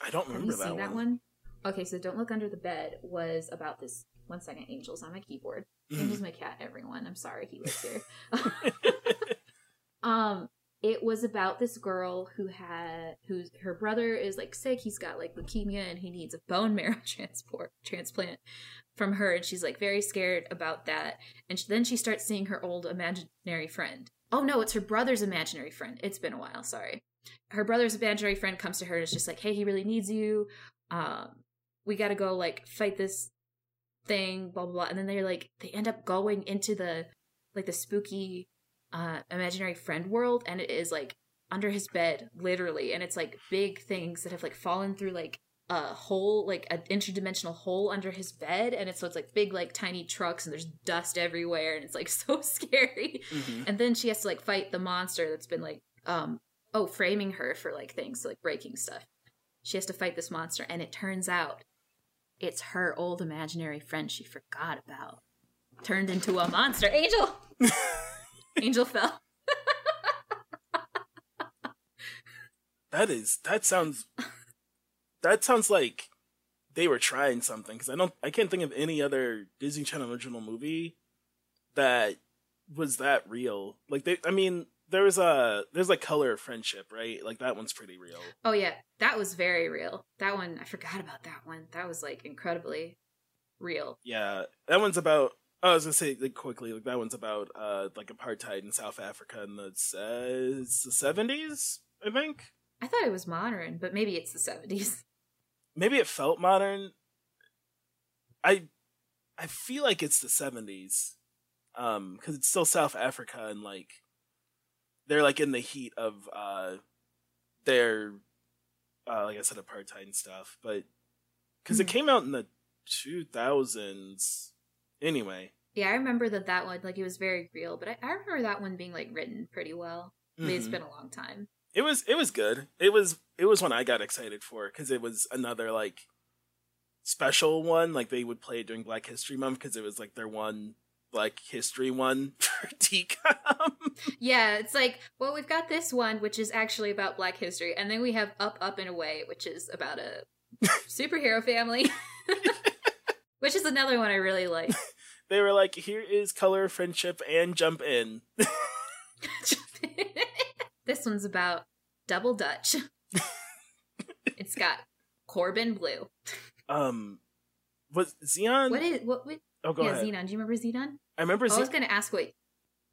I don't remember Have you that, seen one. that one? Okay, so "Don't Look Under the Bed" was about this. One second, Angels on my keyboard. Mm-hmm. Angel's my cat. Everyone, I'm sorry he lives here. um, it was about this girl who had who's her brother is like sick. He's got like leukemia and he needs a bone marrow transport transplant from her, and she's like very scared about that. And then she starts seeing her old imaginary friend. Oh no, it's her brother's imaginary friend. It's been a while. Sorry. Her brother's imaginary friend comes to her and is just like, "Hey, he really needs you. Um, we got to go like fight this thing." Blah blah blah. And then they're like, they end up going into the like the spooky uh imaginary friend world and it is like under his bed literally and it's like big things that have like fallen through like a hole like an interdimensional hole under his bed and it's so it's like big like tiny trucks and there's dust everywhere and it's like so scary. Mhm. and then she has to like fight the monster that's been like um oh framing her for like things like breaking stuff. She has to fight this monster and it turns out it's her old imaginary friend she forgot about turned into a monster angel angel fell That is that sounds that sounds like they were trying something because I don't I can't think of any other Disney Channel original movie that was that real. Like they, I mean, there was a there's like Color of Friendship, right? Like that one's pretty real. oh yeah that was very real that one i forgot about that one that was like incredibly real Yeah, that one's about. I was gonna say like quickly, like that one's about uh like apartheid in South Africa in the seventies, I think. i thought it was modern but maybe it's the 70s maybe it felt modern. I I feel like it's the seventies, um, because it's still South Africa and like they're like in the heat of uh their uh like I said apartheid and stuff, but because it Mhm. came out in the two thousands anyway. Yeah i remember that that one like it was very real but i, I remember that one being like written pretty well I mean, it's mm-hmm. been a long time It was it was good. It was it was one I got excited for because it was another like special one. Like they would play it during Black History Month because it was like their one Black History one for DCOM. yeah it's like well we've got this one which is actually about black history and then we have up up and away which is about a superhero family which is another one i really like they were like, "Here is Color Friendship and Jump In." this one's about double dutch it's got Corbin Bleu Um, was Zenon? what is what, what oh, go yeah ahead. Zenon do you remember Zenon I remember. i was gonna ask what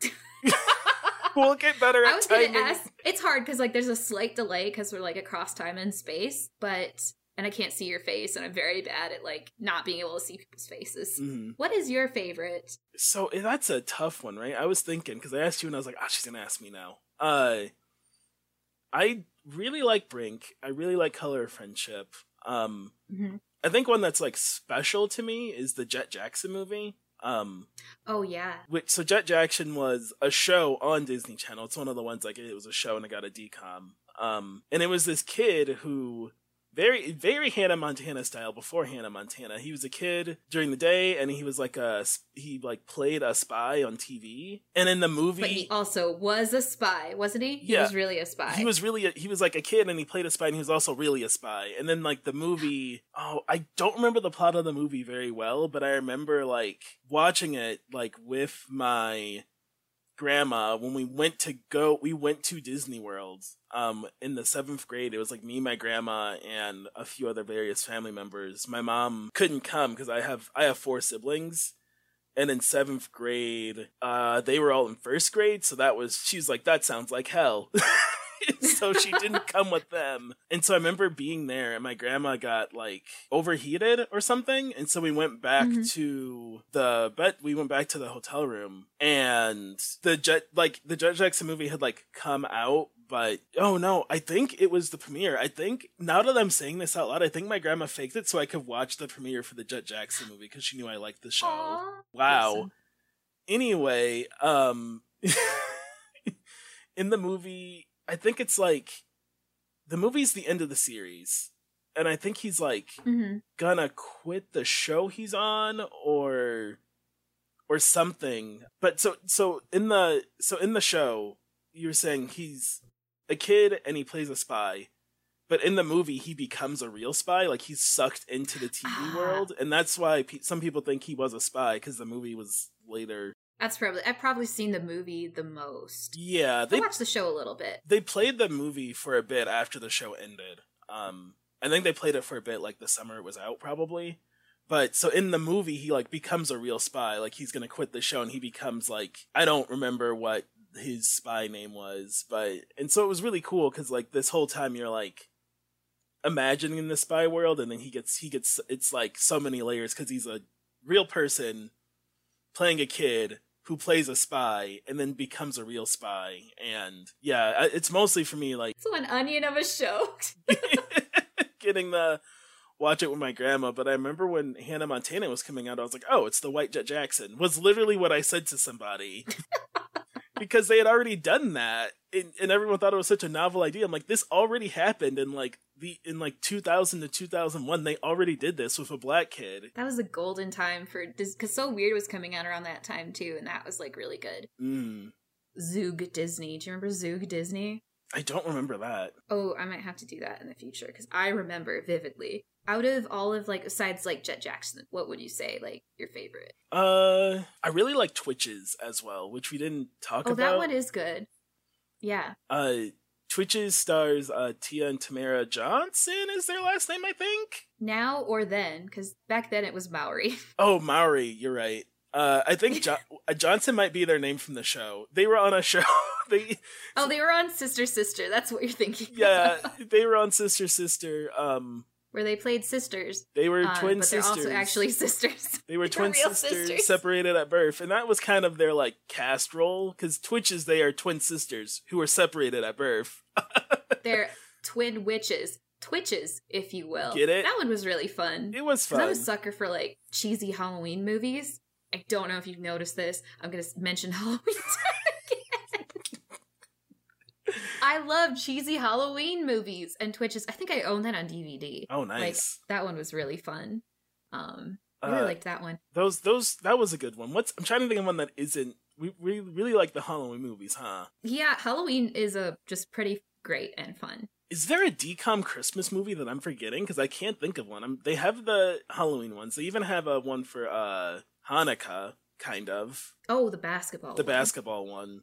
we'll get better at I was gonna ask. It's hard because like there's a slight delay because we're like across time and space, but and I can't see your face, and I'm very bad at like not being able to see people's faces. Mhm. What is your favorite? So eh, that's a tough one, right? I was thinking because I asked you and I was like, "Ah, she's gonna ask me now." Uh, I really like Brink. I really like Color of Friendship. Um, Mhm. I think one that's like special to me is the Jet Jackson movie. Um, Oh yeah, which so Jet Jackson was a show on Disney Channel. It's one of the ones like it was a show and it got a DCOM. Um, and it was this kid who very very Hannah Montana style before Hannah Montana. He was a kid during the day and he was like a he like played a spy on TV. And in the movie but he also was a spy, wasn't he? He Yeah. was really a spy. he was really a, he was like a kid and he played a spy and he was also really a spy and then like the movie oh i don't remember the plot of the movie very well but i remember like watching it like with my grandma when we went to go we went to disney world um in the seventh grade it was like me my grandma and a few other various family members. My mom couldn't come because i have i have four siblings. And in seventh grade uh they were all in first grade so that was she's like that sounds like hell so she didn't come with them and so i remember being there and my grandma got like overheated or something and so we went back Mhm. to the bed we went back to the hotel room and the jet like the jet jackson movie had like come out but oh no i think it was the premiere i think now that i'm saying this out loud i think my grandma faked it so i could watch the premiere for the jet jackson movie because she knew i liked the show Aw. Wow. Awesome. Anyway, um in the movie, I think it's like the movie's the end of the series. And I think he's like Mhm. gonna quit the show he's on or or something. But so so in the so in the show, you're saying he's a kid and he plays a spy. But in the movie, he becomes a real spy. Like he's sucked into the TV Ah. world, and that's why pe- some people think he was a spy because the movie was later. That's probably I've probably seen the movie the most. Yeah, I they watched the show a little bit. they played the movie for a bit after the show ended. Um, I think they played it for a bit, like the summer it was out, probably. But so in the movie, he like becomes a real spy. Like he's gonna quit the show, and he becomes like I don't remember what his spy name was, but and so it was really cool because like this whole time you're like imagining the spy world, and then he gets he gets it's like so many layers because he's a real person playing a kid who plays a spy and then becomes a real spy. And yeah it's mostly for me like It's an onion of a show. getting the watch it with my grandma but i remember when hannah montana was coming out i was like oh it's the white jet jackson was literally what i said to somebody. Because they had already done that and, and everyone thought it was such a novel idea. I'm like this already happened in like the in like 2000 to 2001 they already did this with a black kid that was a golden time for because So Weird was coming out around that time too, and that was like really good. mm, Zoog Disney. Do you remember Zoog Disney? i don't remember that Oh, I might have to do that in the future because I remember vividly. Out of all of like, besides like Jet Jackson, what would you say like your favorite? uh i really like twitches as well which we didn't talk Oh, about that one is good. Yeah. uh Twitches stars uh Tia and Tamera Johnson is their last name, I think. Now or then, because back then it was Mowry. Oh, Mowry, you're right. Uh I think jo- uh, Johnson might be their name from the show. They were on a show. they oh, they were on Sister Sister. That's what you're thinking. yeah, they were on Sister Sister. Um Where they played sisters. they were uh, twin but sisters. they're also actually sisters. they were twin sisters, sisters. separated at birth, and that was kind of their like cast role cuz Twitches they are twin sisters who were separated at birth. they're twin witches. Twitches, if you will. Get it? That one was really fun. It was 'Cause I'm fun. a sucker for like cheesy Halloween movies. I don't know if you've noticed this. I'm gonna mention Halloween. I love cheesy Halloween movies and Twitches. I think I own that on DVD. oh, Like nice. that one was really fun. Um, I really Uh, liked that one. Those those that was a good one. What's I'm trying to think of one that isn't. We we really like the Halloween movies, huh? Yeah, Halloween is a just pretty great and fun. Is there a DCOM Christmas movie that I'm forgetting? Because I can't think of one. I'm, they have the Halloween ones. They even have a one for uh Hanukkah, kind of Oh, the basketball. the one. basketball one.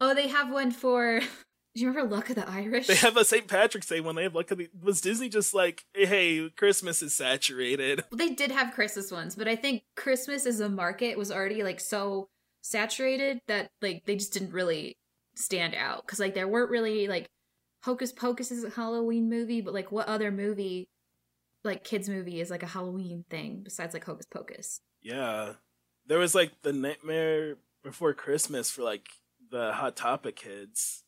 Oh, they have one for. Do you remember Luck of the Irish? They have a St. Patrick's Day one. They have like a, was Disney just like, hey, Christmas is saturated. Well, they did have Christmas ones, but I think Christmas as a market was already like so saturated that like they just didn't really stand out because like there weren't really like Hocus Pocus is a Halloween movie, but like what other movie, like kids movie, is like a Halloween thing besides like Hocus Pocus? Yeah, there was like the Nightmare Before Christmas for like the Hot Topic kids.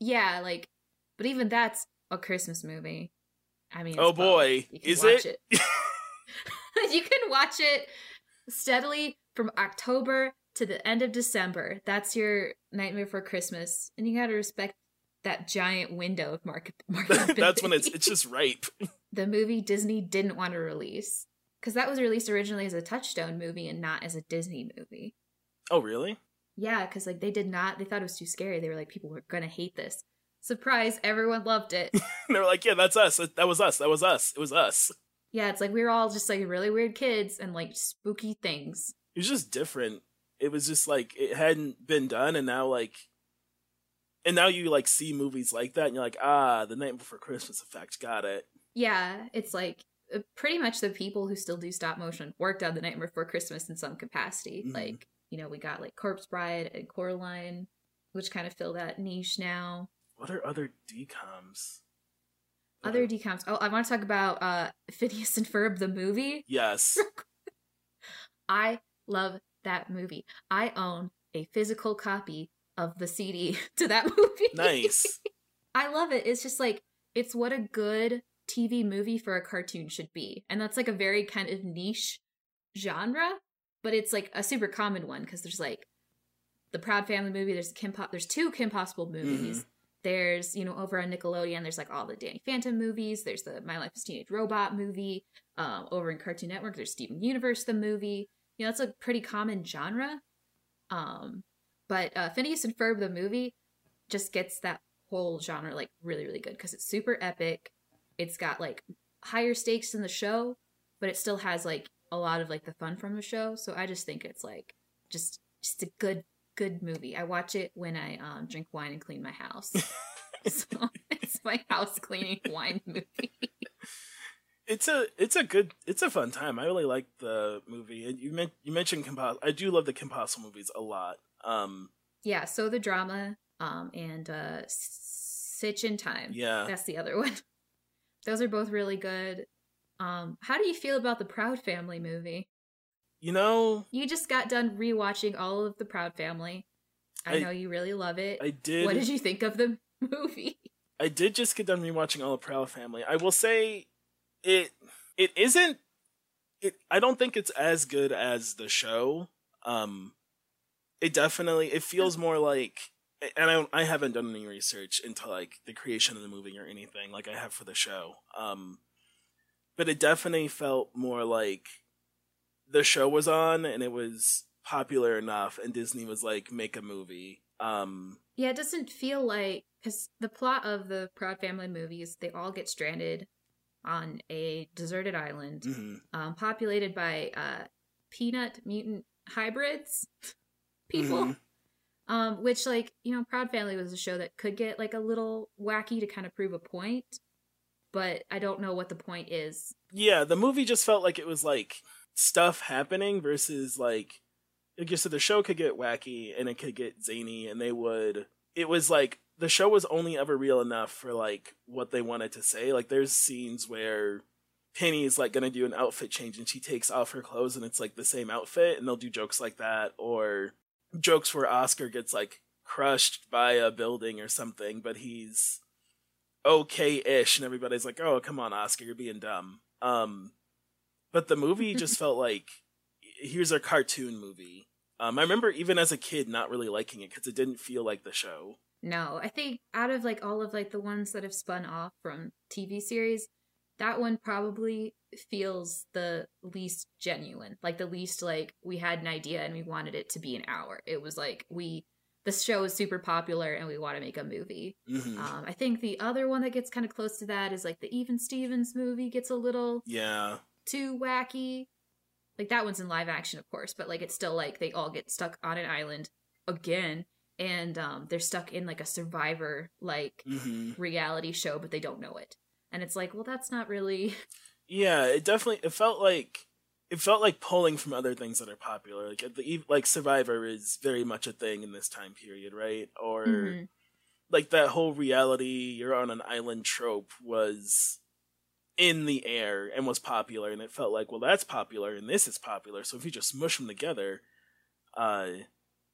Yeah, like, but even that's a Christmas movie. I mean, Oh, boy. Is watch it? you can watch it steadily from October to the end of December. That's your Nightmare for Christmas, and you got to respect that giant window of market. That's when it's it's just ripe. the movie Disney didn't want to release because that was released originally as a Touchstone movie and not as a Disney movie. Oh, really? Yeah, because like they did not. They thought it was too scary. They were like, people were gonna hate this. Surprise! Everyone loved it. They were like, yeah, that's us. That was us. That was us. It was us. yeah, it's like we were all just like really weird kids and like spooky things. It was just different. It was just like it hadn't been done, and now like, and now you like see movies like that, and you're like, ah, the Night Before Christmas effect. Got it. Yeah, it's like uh, pretty much the people who still do stop motion worked on the night Before Christmas in some capacity. Mhm. Like you know, we got like Corpse Bride and Coraline, which kind of fill that niche now. What are other DCOMs? Other DCOMs. Oh, I want to talk about uh Phineas and Ferb the movie. yes. I love that movie. I own a physical copy of the CD to that movie. Nice. I love it. It's just like it's what a good TV movie for a cartoon should be. And that's like a very kind of niche genre, but it's like a super common one because there's like the Proud Family movie, there's Kim po- there's two Kim Possible movies. There's, you know, over on Nickelodeon, there's like all the Danny Phantom movies. There's the My Life as Teenage Robot movie. Um, over in Cartoon Network, there's Steven Universe, the movie. You know, it's a pretty common genre. Um, but uh, Phineas and Ferb, the movie, just gets that whole genre like really really good because it's super epic. It's got like higher stakes in the show, but it still has like a lot of like the fun from the show. So I just think it's like just just a good good movie. I watch it when I um, drink wine and clean my house. so it's my house cleaning wine movie. It's a it's a good it's a fun time. I really like the movie. And you men- you mentioned Kim Poss- I do love the Kim Possible movies a lot. Um yeah, so the drama um and uh Sitch in Time. Yeah. That's the other one. Those are both really good. Um how do you feel about the Proud Family movie? You know, You just got done rewatching all of the Proud Family. I, I- know you really love it. I did What did you think of the movie? I did just get done rewatching all of Proud Family. I will say it it isn't it I don't think it's as good as the show. Um it definitely it feels more like and I I haven't done any research into like the creation of the movie or anything like I have for the show. Um but it definitely felt more like the show was on and it was popular enough and Disney was like make a movie. Um Yeah, it doesn't feel like because the plot of the Proud Family movies, they all get stranded on a deserted island, mhm. um, populated by uh, peanut mutant hybrids people. Mhm. Um, which, like, you know, Proud Family was a show that could get like a little wacky to kind of prove a point, but I don't know what the point is. yeah, the movie just felt like it was like stuff happening versus like like said, the show could get wacky and it could get zany, and they would. It was like the show was only ever real enough for like what they wanted to say. Like there's scenes where Penny's like gonna do an outfit change and she takes off her clothes and it's like the same outfit, and they'll do jokes like that, or jokes where Oscar gets like crushed by a building or something, but he's okay-ish, and everybody's like, "Oh, come on, Oscar, you're being dumb." Um, but the movie just felt like here's a cartoon movie. Um, I remember even as a kid not really liking it because it didn't feel like the show. No, I think out of like all of like the ones that have spun off from TV series, that one probably feels the least genuine. Like the least like we had an idea and we wanted it to be an hour. It was like we the show is super popular and we want to make a movie. hmm Um, I think the other one that gets kind of close to that is like the Even Stevens movie gets a little yeah, too wacky. Like that one's in live action, of course, but like it's still like they all get stuck on an island again, and um, they're stuck in like a survivor like hmm reality show, but they don't know it. And it's like, well, that's not really. yeah. It definitely it felt like it felt like pulling from other things that are popular. Like the like Survivor is very much a thing in this time period, right? Or Mhm. like that whole reality you're on an island trope was in the air and was popular and it felt like well that's popular and this is popular so if you just mush them together uh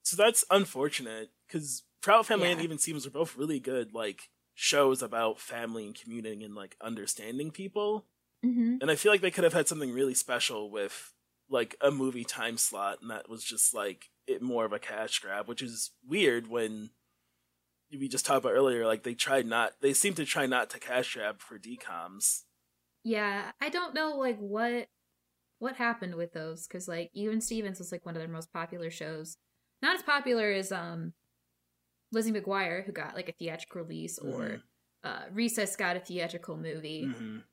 so that's unfortunate because proud family and even stevens are both really good like shows about family and commuting and like understanding people Mhm. and i feel like they could have had something really special with like a movie time slot and that was just like it more of a cash grab which is weird when we just talked about earlier like they tried not they seem to try not to cash grab for DCOMs Yeah, I don't know like what what happened with those because like even Stevens was like one of their most popular shows. Not as popular as um Lizzie McGuire, who got like a theatrical release, or Mhm. uh, Recess got a theatrical movie. Mhm.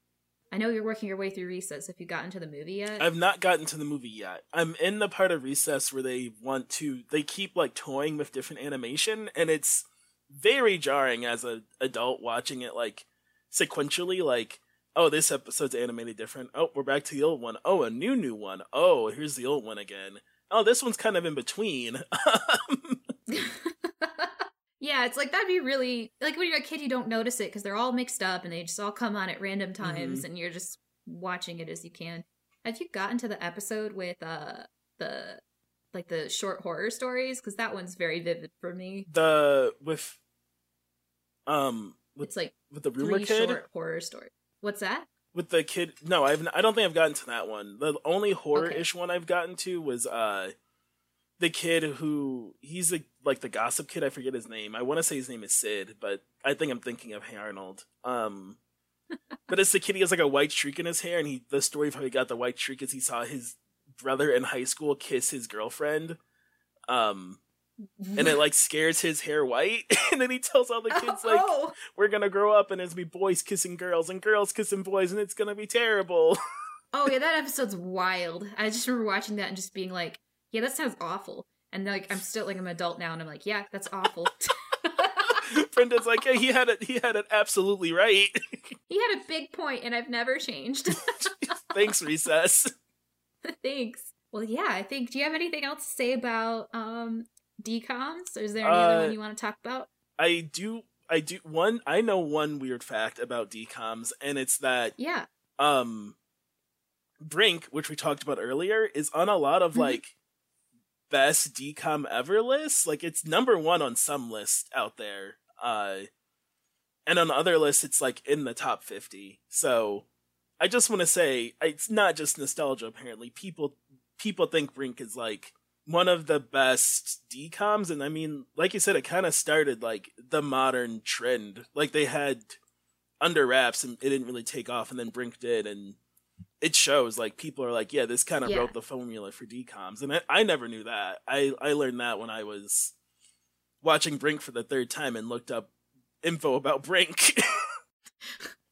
I know you're working your way through Recess. If you gotten to the movie yet, I've not gotten to the movie yet. I'm in the part of Recess where they want to they keep like toying with different animation and it's very jarring as an adult watching it like sequentially like oh this episode's animated different. Oh, we're back to the old one. Oh, a new new one. Oh, here's the old one again. Oh, this one's kind of in between. Um, yeah, it's like that'd be really like when you're a kid, you don't notice it because they're all mixed up and they just all come on at random times, Mhm. and you're just watching it as you can. Have you gotten to the episode with uh the like the short horror stories? Because that one's very vivid for me. the with um with It's like with the rumor kid short horror story. What's that? with the kid no i've i don't think i've gotten to that one the only horror-ish one i've gotten to was uh the kid who he's the like the gossip kid i forget his name. I want to say his name is sid but i think i'm thinking of hey arnold um but it's the kid he has like a white streak in his hair and he the story of how he got the white streak is he saw his brother in high school kiss his girlfriend um and it like scares his hair white and then he tells all the kids like oh, we're gonna grow up and there's gonna be boys kissing girls and girls kissing boys and it's gonna be terrible. Oh yeah, that episode's wild. I just remember watching that and just being like, yeah, that sounds awful. And like I'm still like I'm an adult now and I'm like, yeah, that's awful. brenda's like yeah he had it he had it absolutely right he had a big point and I've never changed. thanks recess Thanks. Well, yeah, I think. Do you have anything else to say about um DCOMs? Or is there any Uh, other one you want to talk about? i do i do one i know one weird fact about DCOMs and it's that Yeah. um brink which we talked about earlier is on a lot of Mhm. like best DCOM ever list. like it's number one on some list out there uh and on other lists it's like in the top 50 so i just want to say it's not just nostalgia apparently people people think brink is like one of the best DCOMs and i mean like you said it kind of started like the modern trend like they had under wraps and it didn't really take off and then brink did and it shows like people are like yeah this kind of Yeah. wrote the formula for DCOMs and I, I never knew that i i learned that when i was watching brink for the third time and looked up info about brink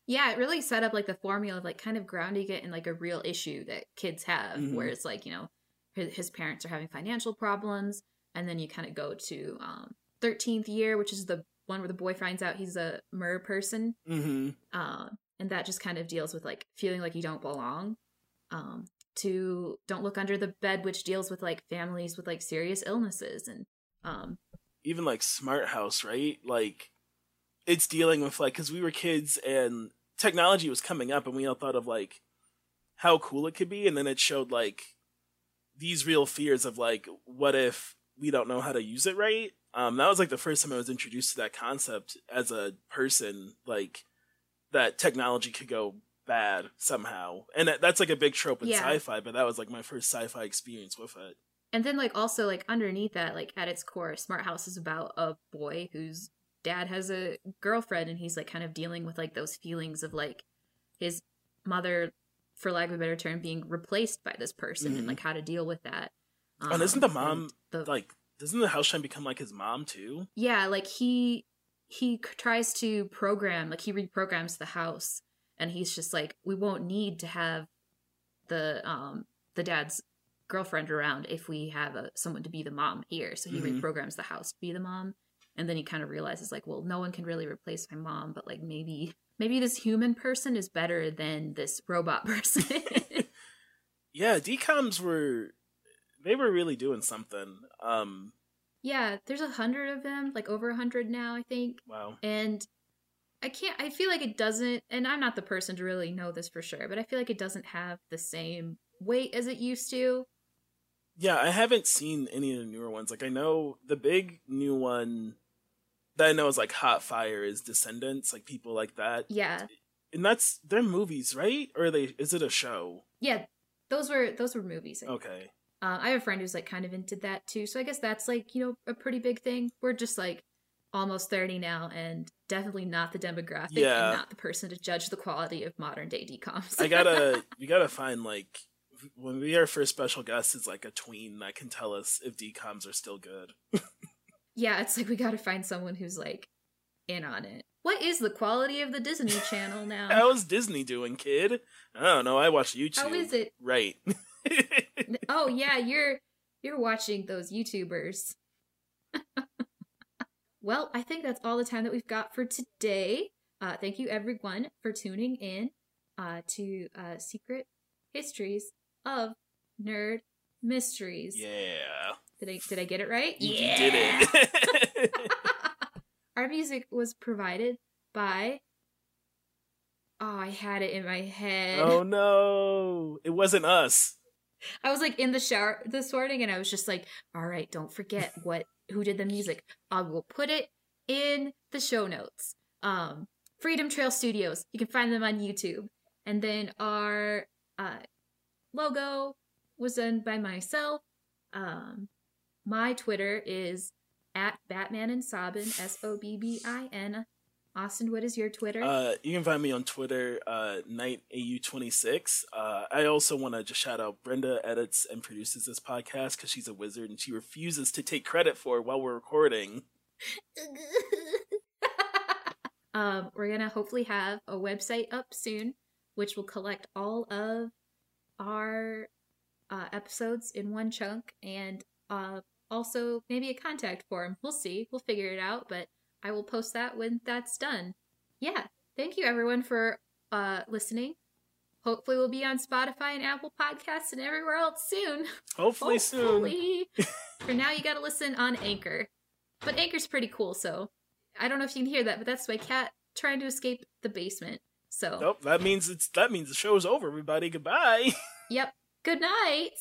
Yeah, it really set up like the formula of like kind of grounding it in like a real issue that kids have, Mhm. where it's like, you know, his, his parents are having financial problems. And then you kind of go to um, 13th year, which is the one where the boy finds out he's a mer person. mm-hmm uh, and that just kind of deals with like feeling like you don't belong um, to don't look under the bed which deals with like families with like serious illnesses and um, even like smart house right? Like it's dealing with like because we were kids and technology was coming up and we all thought of like how cool it could be and then it showed like these real fears of like what if we don't know how to use it right? Um that was like the first time i was introduced to that concept as a person like that technology could go bad somehow and that, that's like a big trope in Yeah. sci-fi but that was like my first sci-fi experience with it and then like also like underneath that like at its core smart house is about a boy whose dad has a girlfriend and he's like kind of dealing with like those feelings of like his mother for lack of a better term being replaced by this person Mhm. and like how to deal with that Oh, and isn't the Um, mom, the- like doesn't the house shine become like his mom too Yeah, like he he tries to program, like he reprograms the house, and he's just like, we won't need to have the um the dad's girlfriend around if we have a, someone to be the mom here. So he Mhm. reprograms the house to be the mom, and then he kind of realizes like, well, no one can really replace my mom, but like maybe maybe this human person is better than this robot person. yeah DCOMs were they were really doing something um yeah, there's a hundred of them, like over a hundred now, I think. wow and I can't I feel like it doesn't and I'm not the person to really know this for sure, but I feel like it doesn't have the same weight as it used to. yeah i haven't seen any of the newer ones like i know the big new one that i know is like hot fire is descendants like people like that Yeah. and that's they're movies right or are they is it a show Yeah, those were those were movies. okay Uh, I have a friend who's like kind of into that too. So I guess that's like, you know, a pretty big thing. We're just like almost 30 now and definitely not the demographic Yeah. and not the person to judge the quality of modern day DCOMs. i gotta we gotta find like when we our first special guest is like a tween that can tell us if DCOMs are still good yeah, it's like we got to find someone who's like in on it. What is the quality of the Disney Channel now? how's disney doing kid i don't know i watch youtube How is it? right Oh yeah, you're you're watching those YouTubers. well, I think that's all the time that we've got for today. Uh, thank you everyone for tuning in uh, to uh, Secret Histories of Nerd Mysteries. yeah Did I did I get it right? You did it. Our music was provided by. Oh, I had it in my head. oh no. It wasn't us. I was like in the shower this morning and I was just like, all right, don't forget what who did the music. I will put it in the show notes. Um Freedom Trail Studios. You can find them on YouTube. And then our uh logo was done by myself. Um my Twitter is at Batman and Sobbin, S O B B I N. Austin, what is your Twitter? Uh, you can find me on Twitter, uh, NightAU26. Uh, I also want to just shout out Brenda edits and produces this podcast because she's a wizard and she refuses to take credit for it while we're recording. um, we're gonna hopefully have a website up soon, which will collect all of our uh, episodes in one chunk and uh, also maybe a contact form. We'll see. We'll figure it out, but I will post that when that's done. Yeah. Thank you everyone for uh, listening. Hopefully we'll be on Spotify and Apple Podcasts and everywhere else soon. Hopefully, Hopefully. soon. for now you got to listen on Anchor. But Anchor's pretty cool, so I don't know if you can hear that, but that's my cat trying to escape the basement. So Nope, that means it's that means the show's over, everybody. Goodbye. Yep. Good night.